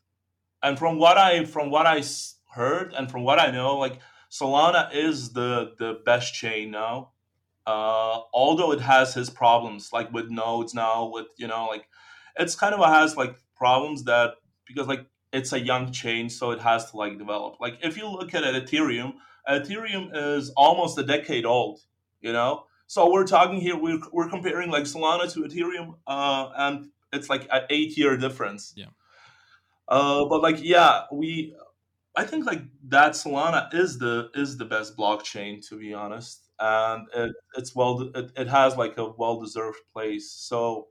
and from what I from what I heard and from what I know, like Solana is the the best chain now. Uh, although it has his problems, like with nodes now, with you know, like it's kind of has like problems that because like it's a young chain, so it has to like develop. Like if you look at it, Ethereum, Ethereum is almost a decade old, you know. So we're talking here, we're, we're comparing like Solana to Ethereum, uh, and it's like an eight year difference. Yeah. Uh, but like yeah, we I think like that Solana is the is the best blockchain to be honest, and it, it's well it, it has like a well deserved place. So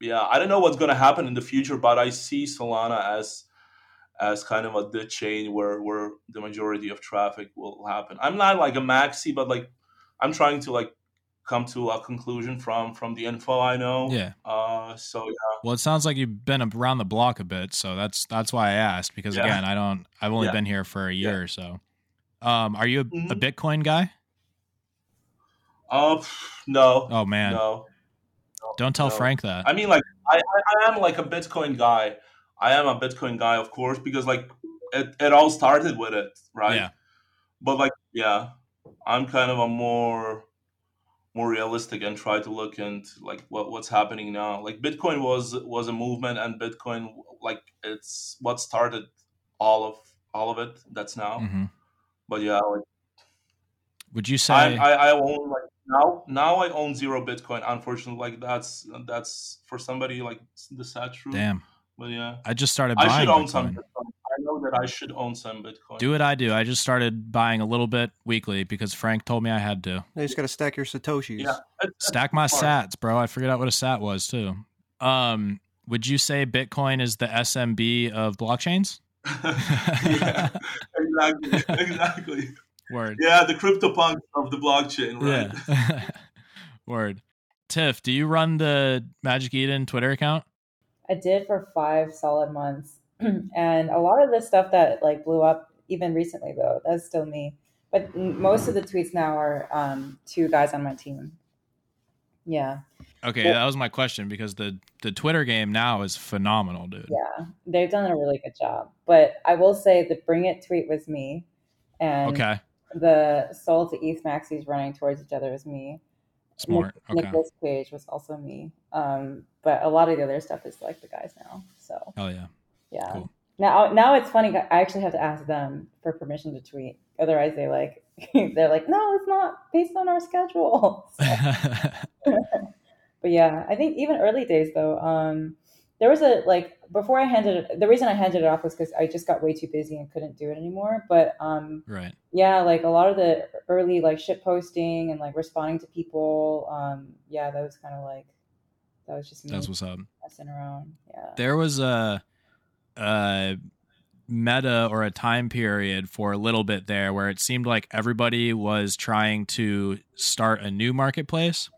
yeah, I don't know what's gonna happen in the future, but I see Solana as as kind of a the chain where where the majority of traffic will happen. I'm not like a maxi, but like I'm trying to like come to a conclusion from from the info I know. Yeah. Uh, so yeah. Well, it sounds like you've been around the block a bit, so that's that's why I asked because yeah. again, I don't. I've only yeah. been here for a year yeah. or so. Um, are you a, mm-hmm. a Bitcoin guy? Uh, no. Oh man. No. no don't tell no. Frank that. I mean, like, I, I am like a Bitcoin guy. I am a Bitcoin guy, of course, because like it, it all started with it, right? Yeah. But like, yeah, I'm kind of a more more realistic and try to look into like what, what's happening now. Like bitcoin was was a movement and bitcoin like it's what started all of all of it that's now. Mm-hmm. but yeah like would you say I, I, I own like now now i own zero bitcoin. Unfortunately like that's that's for somebody like the sad truth. Damn. But yeah. I just started buying i should own bitcoin. some bitcoin know that I should own some Bitcoin. Do what I do. I just started buying a little bit weekly because Frank told me I had to. You just got to stack your satoshis. Yeah, stack my Sats, bro. I figured out what a Sat was too. Um, would you say Bitcoin is the SMB of blockchains? yeah, exactly, exactly. Word. Yeah, the CryptoPunk of the blockchain, right? Yeah. Word. Tiff, do you run the Magic Eden Twitter account? I did for five solid months. and a lot of the stuff that like blew up even recently though that's still me. But most of the tweets now are um, two guys on my team. Yeah. Okay that was my question because the the twitter game now is phenomenal dude. Yeah they've done a really good job. But i will say the bring it tweet was me and okay. the sol to eth maxis running towards each other was me. Smart okay. page was also me. Um, but a lot of the other stuff is like the guys now so. Oh yeah yeah. Cool. Now, now it's funny. I actually have to ask them for permission to tweet. Otherwise, they like they're like, no, it's not based on our schedule. but yeah, I think even early days though, um, there was a like before I handed it. The reason I handed it off was because I just got way too busy and couldn't do it anymore. But um, right, yeah, like a lot of the early like shit posting and like responding to people. Um, yeah, that was kind of like that was just me. That's what's up. Messing around. Yeah. There was a a meta or a time period for a little bit there where it seemed like everybody was trying to start a new marketplace.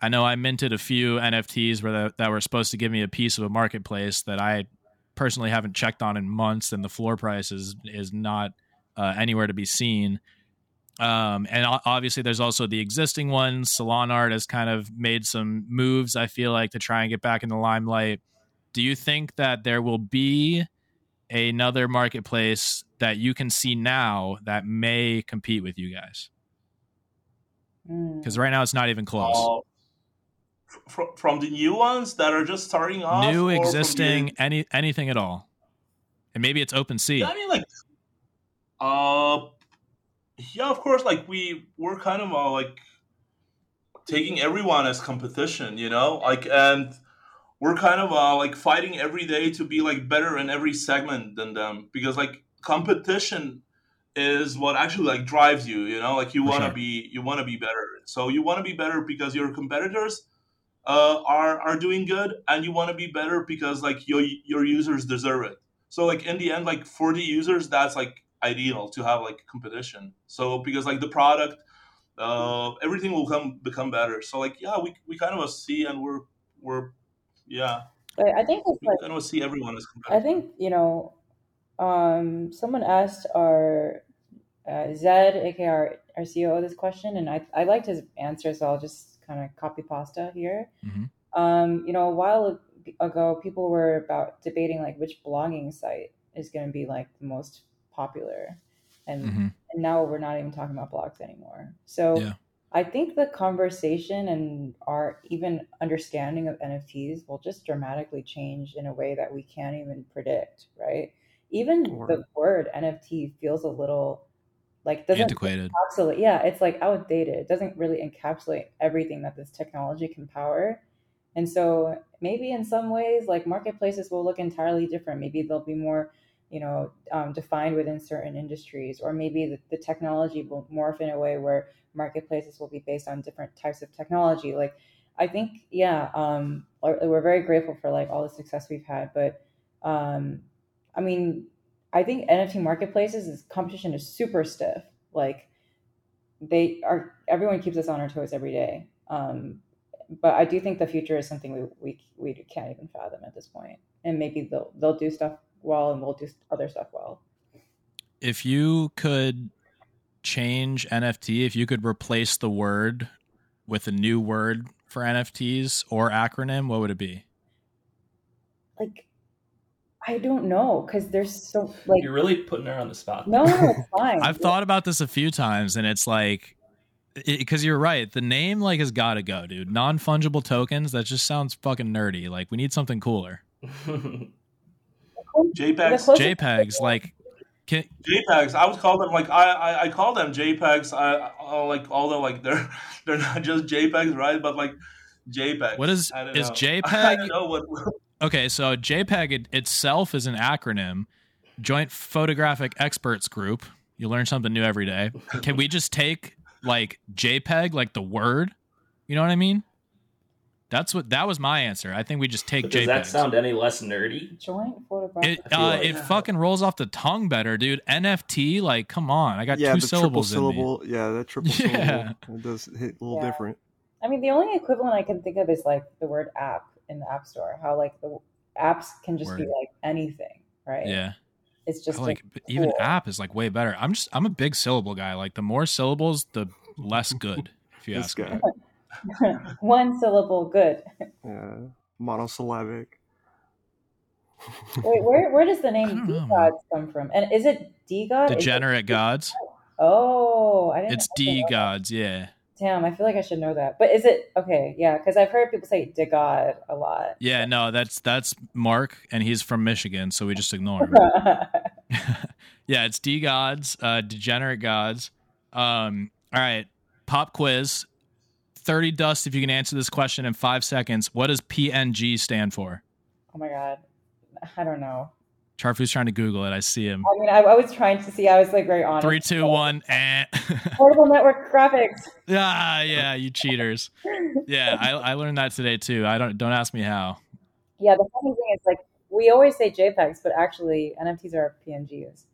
I know I minted a few NFTs where that, that were supposed to give me a piece of a marketplace that I personally haven't checked on in months, and the floor price is is not uh, anywhere to be seen. Um, and obviously, there's also the existing ones. Solanart has kind of made some moves. I feel like to try and get back in the limelight do you think that there will be another marketplace that you can see now that may compete with you guys? Because hmm. right now it's not even close. Uh, from, from the new ones that are just starting off, new, existing, the... any anything at all, and maybe it's OpenSea. Yeah, I mean, like, uh, yeah, of course. Like we we're kind of uh, like taking everyone as competition, you know, like and we're kind of uh, like fighting every day to be like better in every segment than them because like competition is what actually like drives you you know like you want to sure. be you want to be better so you want to be better because your competitors uh, are are doing good and you want to be better because like your your users deserve it so like in the end like for the users that's like ideal to have like competition so because like the product uh, everything will come become better. So like yeah, we we kind of see and we're we're yeah. But I think it's We like kind of see everyone as I think you know. Um, someone asked our uh, Zed, aka our, our CEO, this question, and I I liked his answer, so I'll just kind of copy pasta here. Mhm. Um, you know, a while ago, people were about debating like which blogging site is going to be like the most popular, and Mhm. and now we're not even talking about blogs anymore. So Yeah. I think the conversation and our even understanding of NFTs will just dramatically change in a way that we can't even predict, right? Even the Word. word NFT feels a little like doesn't Antiquated. encapsulate yeah, it's like outdated. It doesn't really encapsulate everything that this technology can power. And so maybe in some ways, like marketplaces will look entirely different. Maybe they'll be more, you know, um, defined within certain industries, or maybe the, the technology will morph in a way where marketplaces will be based on different types of technology. Like, I think, yeah, um, we're very grateful for like all the success we've had, but um, I mean, I think NFT marketplaces is competition is super stiff. Like, they are everyone keeps us on our toes every day. Um, but I do think the future is something we, we we can't even fathom at this point. And maybe they'll they'll do stuff well, and we'll do other stuff well. If you could change NFT, if you could replace the word with a new word for NFTs or acronym, what would it be? Like, I don't know because there's so like You're really putting her on the spot. no, no, it's fine. I've thought about this a few times, and it's like, because you're right, the name like has got to go, dude. Non fungible tokens. That just sounds fucking nerdy. Like we need something cooler. JPEGs, JPEGs, like, can JPEGs. I would call them like I I, I call them JPEGs. I, I like although like they're they're not just JPEGs, right? But like JPEGs. What is- is know. JPEG- what. okay, so JPEG it, itself is an acronym, Joint Photographic Experts Group. You learn something new every day. Can we just take like JPEG, like the word? You know what I mean? That's what that was my answer. I think we just take Does JPEG. that sound any less nerdy? joint photographic. It uh, like- it fucking rolls off the tongue better, dude. NFT, like, come on, I got yeah, two the triple syllables in me. syllable. Yeah, that triple Yeah. syllable. It does hit a little Yeah. different. I mean, the only equivalent I can think of is like the word app in the app store. How like the apps can just be like anything, right? Yeah, It's just I like but even app is like way better. I'm just I'm a big syllable guy. Like the more syllables, the less good. If you This ask me. Guy. one syllable good. Yeah, monosyllabic. Wait, where where does the name DeGods come from? And is it DeGod? Is it- Degenerate gods. Oh, I didn't. It's D know that. gods. Yeah, Damn, I feel like I should know that. But is it okay? Yeah, because I've heard people say "de-God" a lot. yeah. No, that's that's Mark, and he's from Michigan, so we just ignore him. yeah, it's D gods, uh, degenerate gods. Um, all right, pop quiz. Thirty dust. If you can answer this question in five seconds, what does PNG stand for? oh my god, I don't know. ChartFu's trying to Google it. I see him. I mean, I, I was trying to see. I was like very honest. Three, two, one, eh. Portable network graphics. ah, yeah, you cheaters. Yeah, I, I learned that today too. I don't don't ask me how. Yeah, the funny thing is, like, we always say JPEGs, but actually NFTs are PNGs.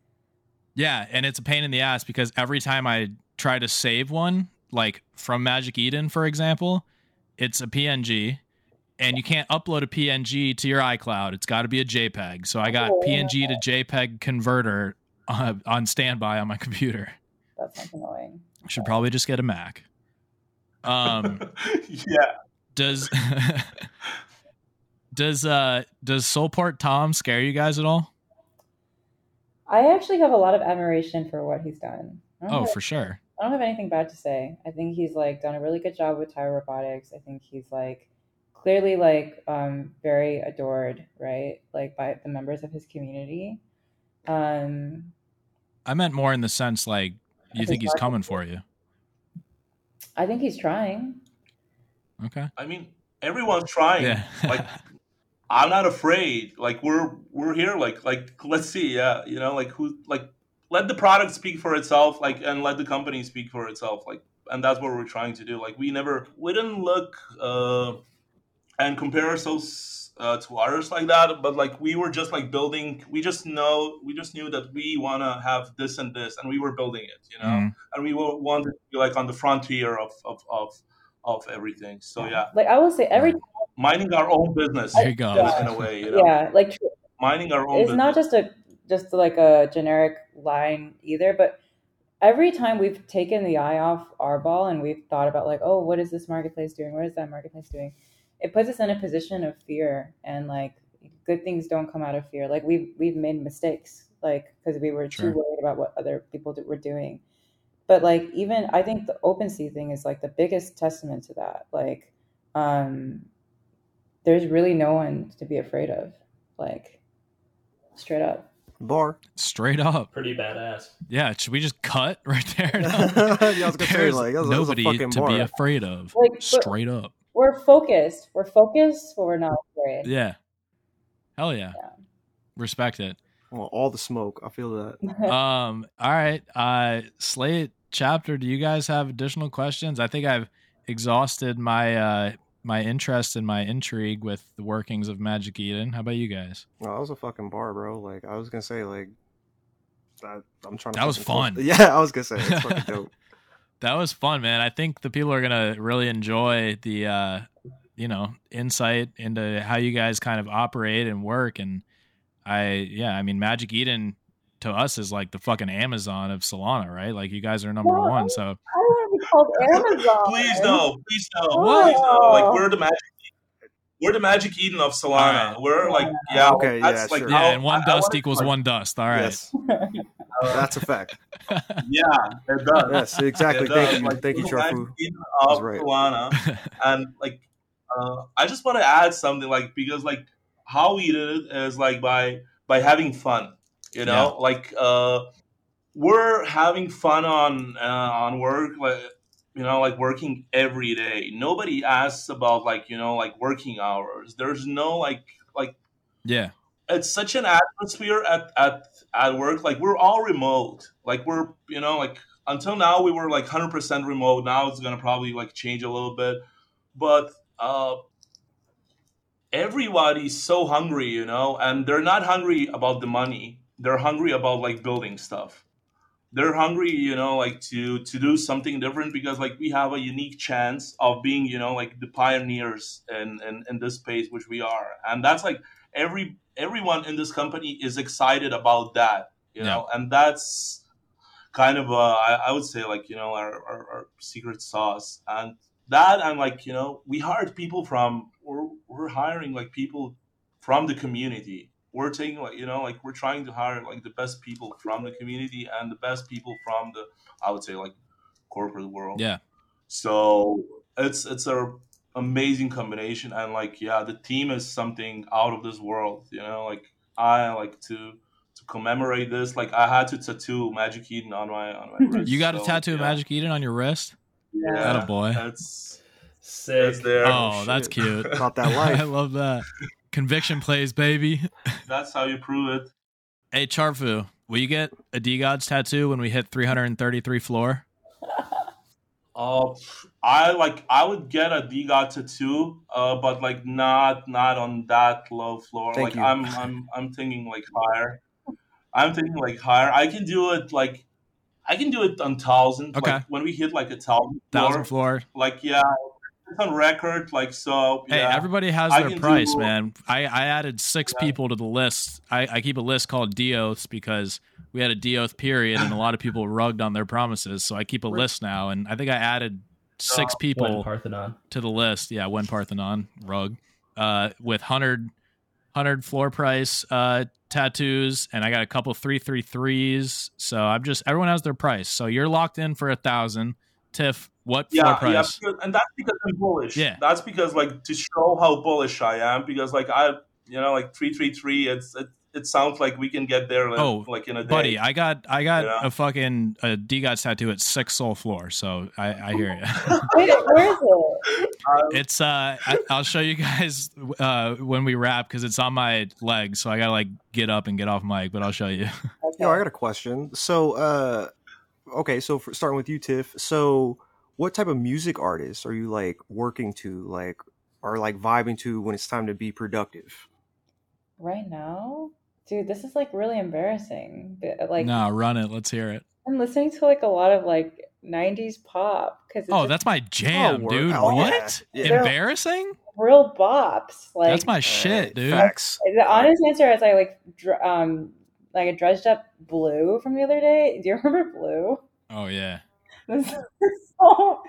Yeah, and it's a pain in the ass because every time I try to save one, like from Magic Eden, for example, it's a PNG, and you can't upload a PNG to your iCloud. It's got to be a JPEG. So I got Oh. PNG to JPEG converter uh, on standby on my computer. That sounds annoying. I should probably just get a Mac. Um, yeah. does does uh does Solport Tom scare you guys at all? I actually have a lot of admiration for what he's done. Oh, for sure. I don't have anything bad to say. I think he's like done a really good job with Taiyo Robotics. I think he's like clearly like um very adored, right? Like by the members of his community. Um I meant more in the sense like you His think he's market- coming for you. I think he's trying. Okay. I mean, everyone's trying. Yeah. like, I'm not afraid. Like, we're we're here. Like, like let's see. Yeah, you know, like who like let the product speak for itself. Like, and let the company speak for itself. Like, and that's what we're trying to do. Like, we never we didn't look uh and compare ourselves uh, to others like that but like we were just like building we just know we just knew that we want to have this and this and we were building it you know Mhm. and we were, wanted to be like on the frontier of of of, of everything so yeah Like I will say every mining our own business There you go. In a way you know yeah, like mining our own it's business not just a just like a generic line either, but every time we've taken the eye off our ball and we've thought about like, oh, what is this marketplace doing? What is that marketplace doing? It puts us in a position of fear and like good things don't come out of fear. Like we've we've made mistakes, like because we were Sure. too worried about what other people do- were doing. But like even I think the open sea thing is like the biggest testament to that. Like, um, there's really no one to be afraid of. Like, straight up. Bar. Straight up. Pretty badass. Yeah, should we just cut right there? Yeah, I was gonna say, There's like, that was- that a nobody fucking to be afraid of. Like, Straight up. We're focused. We're focused, but we're not afraid. Yeah. Hell yeah. Yeah. Respect it. Well, all the smoke. I feel that. um all right uh slate chapter do you guys have additional questions i think i've exhausted my uh my interest and my intrigue with the workings of magic eden how about you guys No, that was a fucking bar, bro. Like I was gonna say, like I, I'm trying. to That was fucking close- fun. Yeah, I was gonna say it's fucking dope. that was fun man i think the people are gonna really enjoy the uh you know insight into how you guys kind of operate and work and i yeah i mean magic eden to us is like the fucking amazon of solana right like you guys are number Well, one so I don't want to be called Amazon. please no please no What? please no like we're the magic we're the magic eden of solana Alright. we're like yeah Okay, that's yeah, like sure. yeah and one I- I dust wanna- equals like, one dust all right Yes, that's a fact. yeah it does Yes, exactly. It Thank you, Like, thank you, we're ChartFu. magic Eden of right. Solana. and like uh, I just want to add something like because like how we did it is like by by having fun, you know, like uh, we're having fun on uh, on work, like you know, like working every day. Nobody asks about like you know like working hours. There's no like like yeah. it's such an atmosphere at, at at work. Like we're all remote. Like we're you know like until now we were like 100% remote. Now it's gonna probably like change a little bit. But uh everybody's so hungry you know and they're not hungry about the money. They're hungry about like building stuff they're hungry you know like to to do something different because like we have a unique chance of being you know like the pioneers in in, in this space which we are. And that's like every everyone in this company is excited about that you know? And that's kind of uh, I, I would say like you know our, our, our secret sauce. And that and like you know we hired people from we're, we're hiring like people from the community we're taking like you know like we're trying to hire like the best people from the community and the best people from the i would say like corporate world. Yeah. So it's it's a amazing combination and like yeah the team is something out of this world you know like i like to to commemorate this. Like i had to tattoo magic eden on my on my wrist you got a So, tattoo of magic eden on your wrist? Yeah. Atta boy. that's Sick. that's there. Oh that's shit. cute. About that i love that conviction plays baby that's how you prove it hey ChartFu will you get a DeGods tattoo when we hit 333 floor Uh, I like I would get a DeGod tattoo, uh, but like not not on that low floor. Thank like you. I'm I'm I'm thinking like higher. I'm thinking like higher. I can do it like I can do it on thousand. Okay. Like when we hit like a thousand thousand floor, floor like yeah, it's on record. Like so. Hey, yeah. everybody has I their price, do- man. I, I added six Yeah. people to the list. I, I keep a list called Deoths because we had a Deoth period and a lot of people rugged on their promises. So I keep a list now, and I think I added six When people Parthenon. to the list. Yeah, when Parthenon rug uh, with 100, 100 floor price uh, tattoos, and I got a couple three three threes. So I'm just everyone has their price. So you're locked in for a thousand. Tiff, what floor yeah, yeah, because- and that's because I'm bullish. Yeah. that's because like to show how bullish I am. Because like I, you know, like three three three. It's it, it sounds like we can get there. Like, Oh, like in a day. Buddy, I got I got Yeah. a fucking a DeGod tattoo at six sol floor, so I, I hear you. Wait, where is it? it's uh, I, I'll show you guys uh when we wrap because it's on my leg, so I gotta like get up and get off mic, but I'll show you. Okay. Yo, I got a question. So, uh, okay, so for, starting with you, Tiff. So, what type of music artists are you like working to? Like, are like vibing to when it's time to be productive? Right now, dude, this is like really embarrassing. Like no, run it. Let's hear it. I'm listening to like a lot of like '90s pop because Oh, that's my jam, word. dude. Oh, what? Yeah. Embarrassing? real bops. Like That's my shit, dude. Facts. the honest answer is I like um like a dredged up blue from the other day. Do you remember blue? Oh yeah. This song,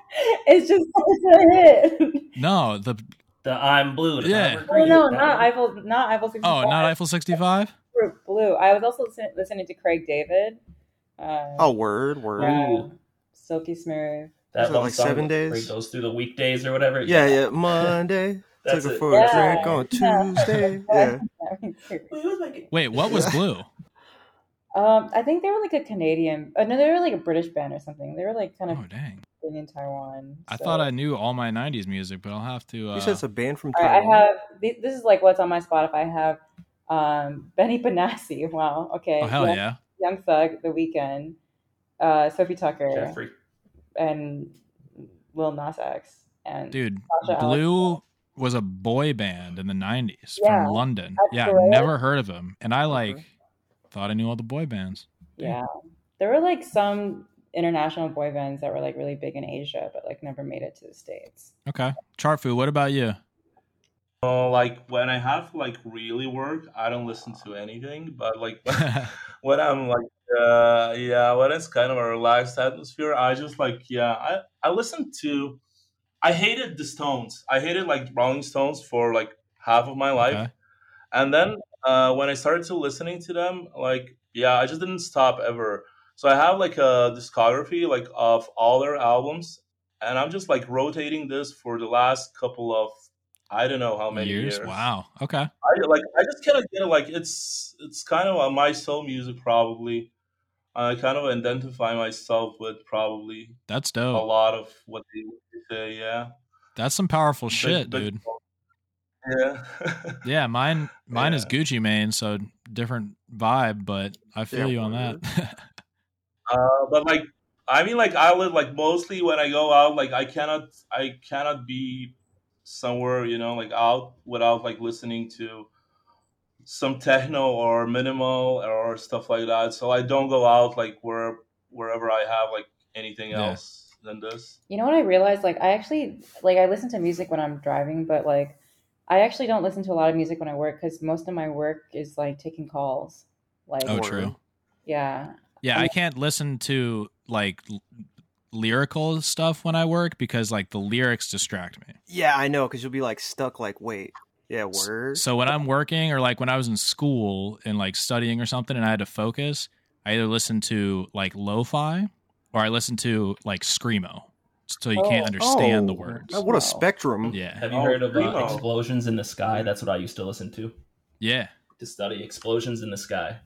it's just such a hit. No, the The I'm blue. the Yeah. Oh no, not. Eiffel, not Eiffel 65. oh, not Eiffel 65. Blue. I was also listening to Craig David. Uh, Oh, word, word. yeah. Silky Smooth. That Was like song seven where days? he goes through the weekdays or whatever. Yeah, yeah. Monday. That's Took her it. for Yeah. a drink on Tuesday. Yeah. Wait, what was Blue? Um, I think they were like a Canadian. Uh, no, they were like a British band or something. They were like kind of Oh dang. big in Taiwan. I thought I knew all my 90s music, but I'll have to uh You said it's a band from Taiwan. I have. This is like what's on my Spotify. I have um, Benny Benassi. Wow. Okay. Oh hell Young, yeah. Young Thug, The Weeknd, uh, Sophie Tucker, Jeffrey. and Lil Nas X. And Dude, Sasha Blue was a boy band in the 90s Yeah, from London. that's Yeah, correct. never heard of him. And I like thought I knew all the boy bands. Yeah. There were like some international boy bands that were like really big in Asia, but like never made it to the States. Okay. ChartFu, what about you? Oh, like when I have like really work, I don't listen to anything. But like when I'm like, uh, yeah, when it's kind of a relaxed atmosphere, I just like, yeah, I I listen to. I hated the Stones. I hated like Rolling Stones for like half of my life, Okay. and then uh, when I started to listening to them, like, yeah, I just didn't stop ever. So I have like a discography like of all their albums, and I'm just like rotating this for the last couple of I don't know how many years. Wow. Okay. I like I just kind of get it like it's it's kind of my soul music probably. I kind of identify myself with probably That's dope. a lot of what they say. Yeah, That's some powerful shit, dude. Yeah, Yeah, mine mine is Gucci Mane, so different vibe, but I feel Yeah, you on that. uh, but like I mean, like I live like mostly when I go out, like I cannot I cannot be somewhere you know like out without like listening to some techno or minimal or stuff like that. So I don't go out like where wherever I have like anything Yeah. else than this. You know what I realized? Like I actually like I listen to music when I'm driving, but like I actually don't listen to a lot of music when I work because most of my work is like taking calls. Like oh, true. yeah, Yeah, I can't listen to like l- lyrical stuff when I work because like the lyrics distract me. Yeah, I know, because you'll be like stuck. Like, wait, yeah, words. So when I'm working or like when I was in school and like studying or something and I had to focus, I either listen to like lo-fi or I listen to like screamo. So you can't Oh. understand the Oh, words. What a spectrum. Yeah. Have you Oh, heard of uh, Explosions in the Sky? That's what I used to listen to Yeah. to study explosions in the sky.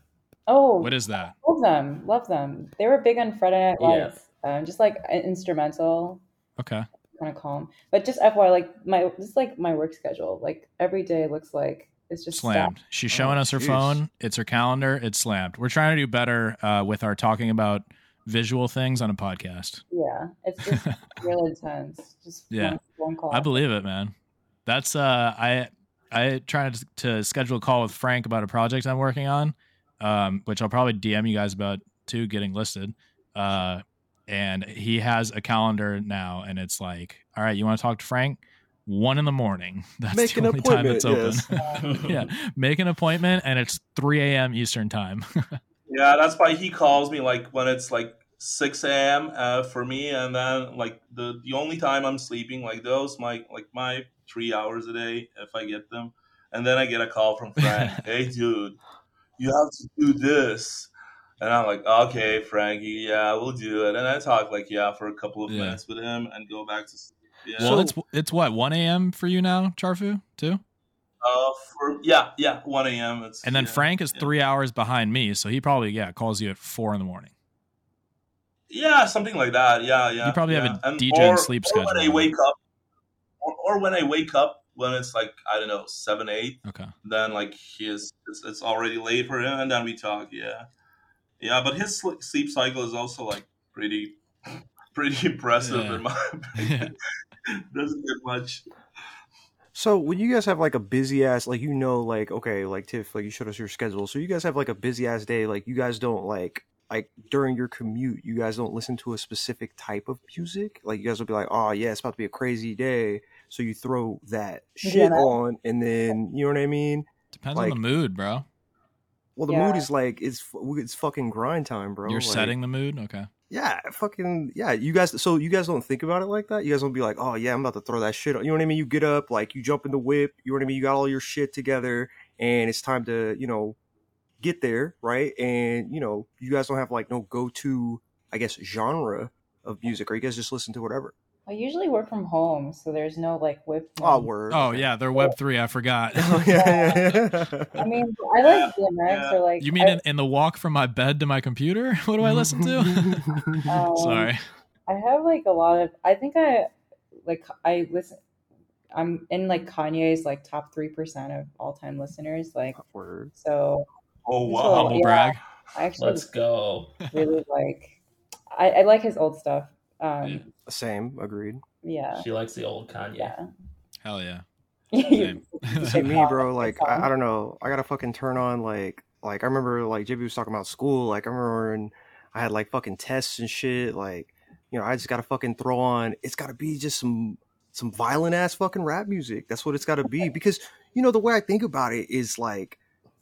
Oh, What is that? love them, love them. They were big on Friday Night Yeah. Um, just like instrumental, Okay. kind of calm. But just FYI, like my this is like my work schedule. Like every day looks like it's just Slammed. She's showing Oh, us her jeez. phone. It's her calendar. It's slammed. We're trying to do better uh, with our talking about visual things on a podcast. Yeah, it's just real intense. Just Yeah. one, one call. I believe it, man. That's uh I I tried to, to schedule a call with Frank about a project I'm working on, um, which I'll probably DM you guys about too, getting listed. Uh, and he has a calendar now, and it's like, all right, you want to talk to Frank? One in the morning. That's Make the an only time it's open. appointment, yeah, make an appointment, and it's 3 a.m. Eastern time. Yeah, that's why he calls me like when it's like six a.m. Uh, for me, and then like the the only time I'm sleeping, like those my like my three hours a day if I get them, and then I get a call from Frank. hey, dude, you have to do this, and I'm like, okay, Frankie, yeah, we'll do it. And I talk like yeah for a couple of Yeah. minutes with him and go back to sleep. Yeah. well, So- it's it's what 1 a.m. for you now, ChartFu, too. uh, for yeah, yeah, one a.m. It's And then yeah, Frank is three hours behind me, so he probably yeah calls you at four in the morning. Yeah, something like that. Yeah, yeah. You probably have a And- DJ and or- sleep or When I wake up, or, or when I wake up when it's like I don't know seven, eight, Okay. then like he is it's, it's already late for him, and then we talk. Yeah, yeah. But his sleep cycle is also like pretty, pretty impressive Yeah. in my opinion. Doesn't get much. So when you guys have like a busy ass, like you know, like okay, like Tiff, like you showed us your schedule. So you guys have like a busy ass day. Like you guys don't like like during your commute, you guys don't listen to a specific type of music. Like you guys will be like, oh yeah, it's about to be a crazy day, so you throw that shit Yeah. on, and then you know what I mean. Depends Like- on the mood, bro. Well, the Yeah. mood is like it's it's fucking grind time, bro. You're Like, setting the mood. Okay. Yeah, fucking yeah. You guys, so you guys don't think about it like that. You guys don't be like, oh yeah, I'm about to throw that shit. on. You know what I mean? You get up, like you jump in the whip. You know what I mean? You got all your shit together, and it's time to you know get there, right? And you know, you guys don't have like no go to, I guess, genre of music, or you guys just listen to whatever. I usually work from home, so there's no like web. Oh, word. Oh yeah, they're Web three. I forgot. Oh, yeah, yeah, yeah. I mean, I like DMX Yeah. or like. you mean I, in, in the walk from my bed to my computer? What do I listen to? um, Sorry. I have like a lot of. I think I like I listen. I'm in like Kanye's like top three percent of all time listeners. Like Word. so, Oh So, wow! Humble yeah. brag. I actually Let's go. really like. I, I like his old stuff. Um, Same. Agreed. yeah, She likes the old Kanye. yeah. Hell yeah. You- See me, bro. Like I. I don't know. I gotta fucking turn on like like I remember like JB was talking about school. Like I remember when I had like fucking tests and shit. Like you know I just gotta fucking throw on. It's gotta be just some some violent ass fucking rap music. That's what it's gotta be because you know the way I think about it is like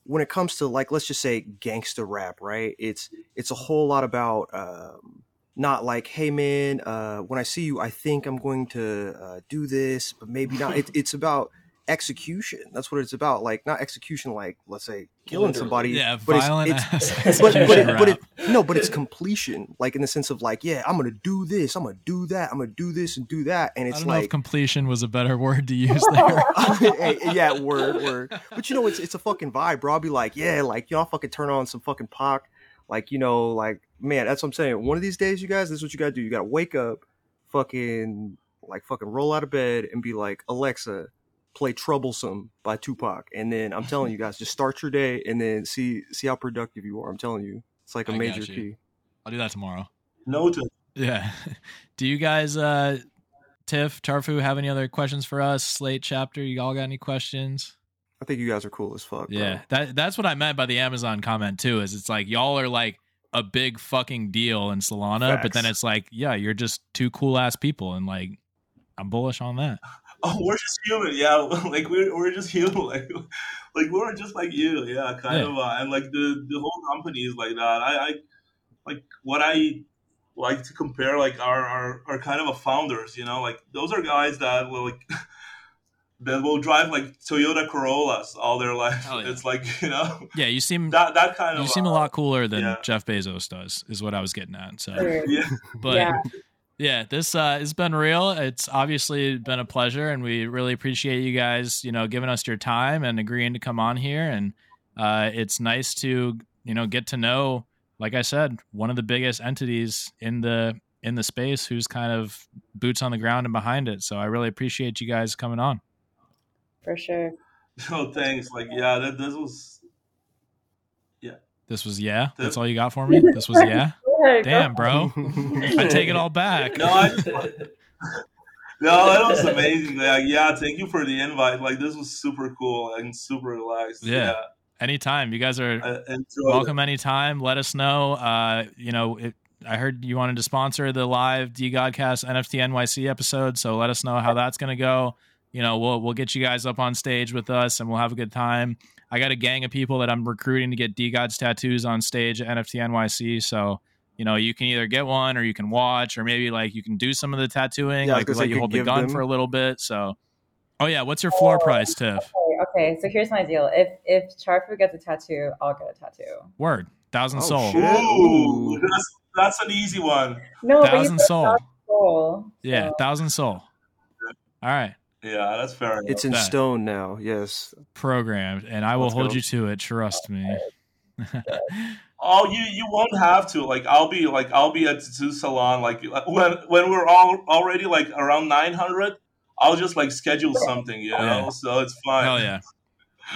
when it comes to like let's just say gangster rap, right? It's it's a whole lot about. um not like, hey man, uh, when I see you, I think I'm going to uh, do this, but maybe not. It, it's about execution. That's what it's about. Like not execution, like let's say killing Literally. somebody. Yeah, but it's- violent it's, ass but, but, it, but it, no, but it's completion. Like in the sense of like, yeah, I'm gonna do this, I'm gonna do that, I'm gonna do this and do that, and I it's don't know if like, completion was a better word to use there. Yeah, word, word. But you know, it's it's a fucking vibe, bro. I'll be like, yeah, like y'all fucking turn on some fucking Pac, like you know, like man, that's what I'm saying. One of these days, you guys, this is what you gotta do. You gotta wake up, fucking like fucking roll out of bed and be like, Alexa, play Troublesome by Tupac, and then I'm telling you guys, just start your day and then see see how productive you are. I'm telling you, it's like a I major key. I'll do that tomorrow. Noted. Yeah. Do you guys, uh, Tiff, ChartFu, have any other questions for us? Slate chapter, you all got any questions? I think you guys are cool as fuck. bro. Yeah, that that's what I meant by the Amazon comment too. Is it's like y'all are like a big fucking deal in Solana, but then it's like, yeah, you're just two cool ass people, and like, I'm bullish on that. Oh, we're just human, yeah. Like we're we're just human, like like we're just like you, yeah, kind Yeah. of. Uh, and like the the whole company is like that. I, I like what I like to compare like our, our our kind of a founders, you know, like those are guys that will like that will drive like Toyota Corollas all their life. Yeah. It's like you know Yeah, you seem that that kind of you seem a uh, lot cooler than yeah. Jeff Bezos does. Is what I was getting at. So, Yeah, but Yeah. yeah, this uh, has been real. It's obviously been a pleasure, and we really appreciate you guys, you know, giving us your time and agreeing to come on here. And uh, it's nice to, you know, get to know, like I said, one of the biggest entities in the in the space, who's kind of boots on the ground and behind it. So I really appreciate you guys coming on. for sure. no thanks. Like yeah, that this was yeah. This was yeah. That's all you got for me. This was yeah. Yeah, go Damn, bro. I take it all back. no, I no, that was amazing. Like, yeah, thank you for the invite. Like this was super cool and super relaxed. Yeah. Anytime. You guys are I enjoyed welcome anytime. Let us know. Uh, you know, it, I heard you wanted to sponsor the live DeGodCast NFT NYC episode, so let us know how that's going to go. You know, we'll we'll get you guys up on stage with us, and we'll have a good time. I got a gang of people that I'm recruiting to get DeGod's tattoos on stage at NFT NYC. So, you know, you can either get one or you can watch, or maybe like you can do some of the tattooing, Yeah, like let you hold the gun them- for a little bit. So, oh yeah, what's your floor price, Tiff? Okay, okay, so here's my deal. If if ChartFu gets a tattoo, I'll get a tattoo. Word, thousand Oh, sol. Ooh, that's that's an easy one. No, thousand said sol. thousand sol. Yeah, thousand sol. All right. Yeah, that's fair. Enough. It's in Bet. stone now. Yes. programmed, and I will Let's hold go. you to it. Trust me. Oh, you you won't have to. Like I'll be like I'll be at Tattoo Salon. Like when when we're all already like around nine hundred, I'll just like schedule something. You know, Yeah. so it's fine. Hell yeah,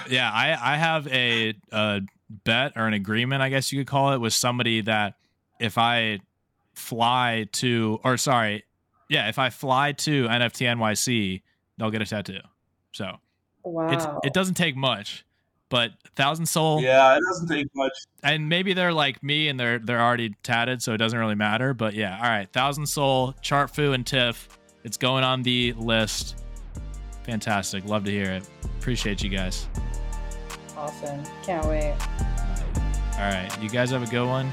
yeah. I I have a, a bet or an agreement, I guess you could call it, with somebody that if I fly to, or sorry, yeah, if I fly to NFT NYC, they'll get a tattoo. So Wow. it's it doesn't take much, but Thousand Sol, Yeah, it doesn't take much. and maybe they're like me and they're they're already tatted, so it doesn't really matter. But yeah, all right, Thousand Sol, ChartFu, and Tiff, it's going on the list. Fantastic, love to hear it. Appreciate you guys. awesome. Can't wait. All right, you guys have a good one,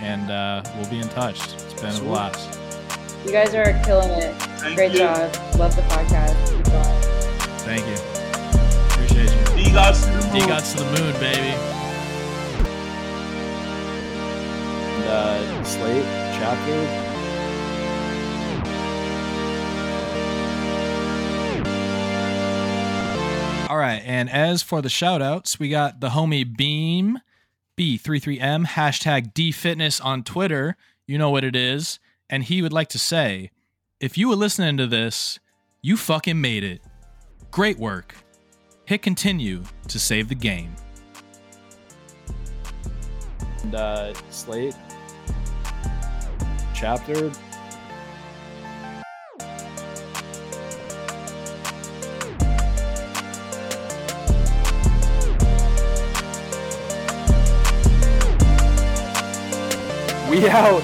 and uh, we'll be in touch. It's been a blast. You guys are killing it. Thank Great you. job. Love the podcast. Thank you. Appreciate you. DeGods to the D moon. gots to the moon, baby. And, uh, Slate chapter. All right, and as for the shout outs, we got the homie Beam B33M hashtag DFitness on Twitter. You know what it is. And he would like to say, if you were listening to this, you fucking made it. Great work. Hit continue to save the game. And, uh, slate chapter We out.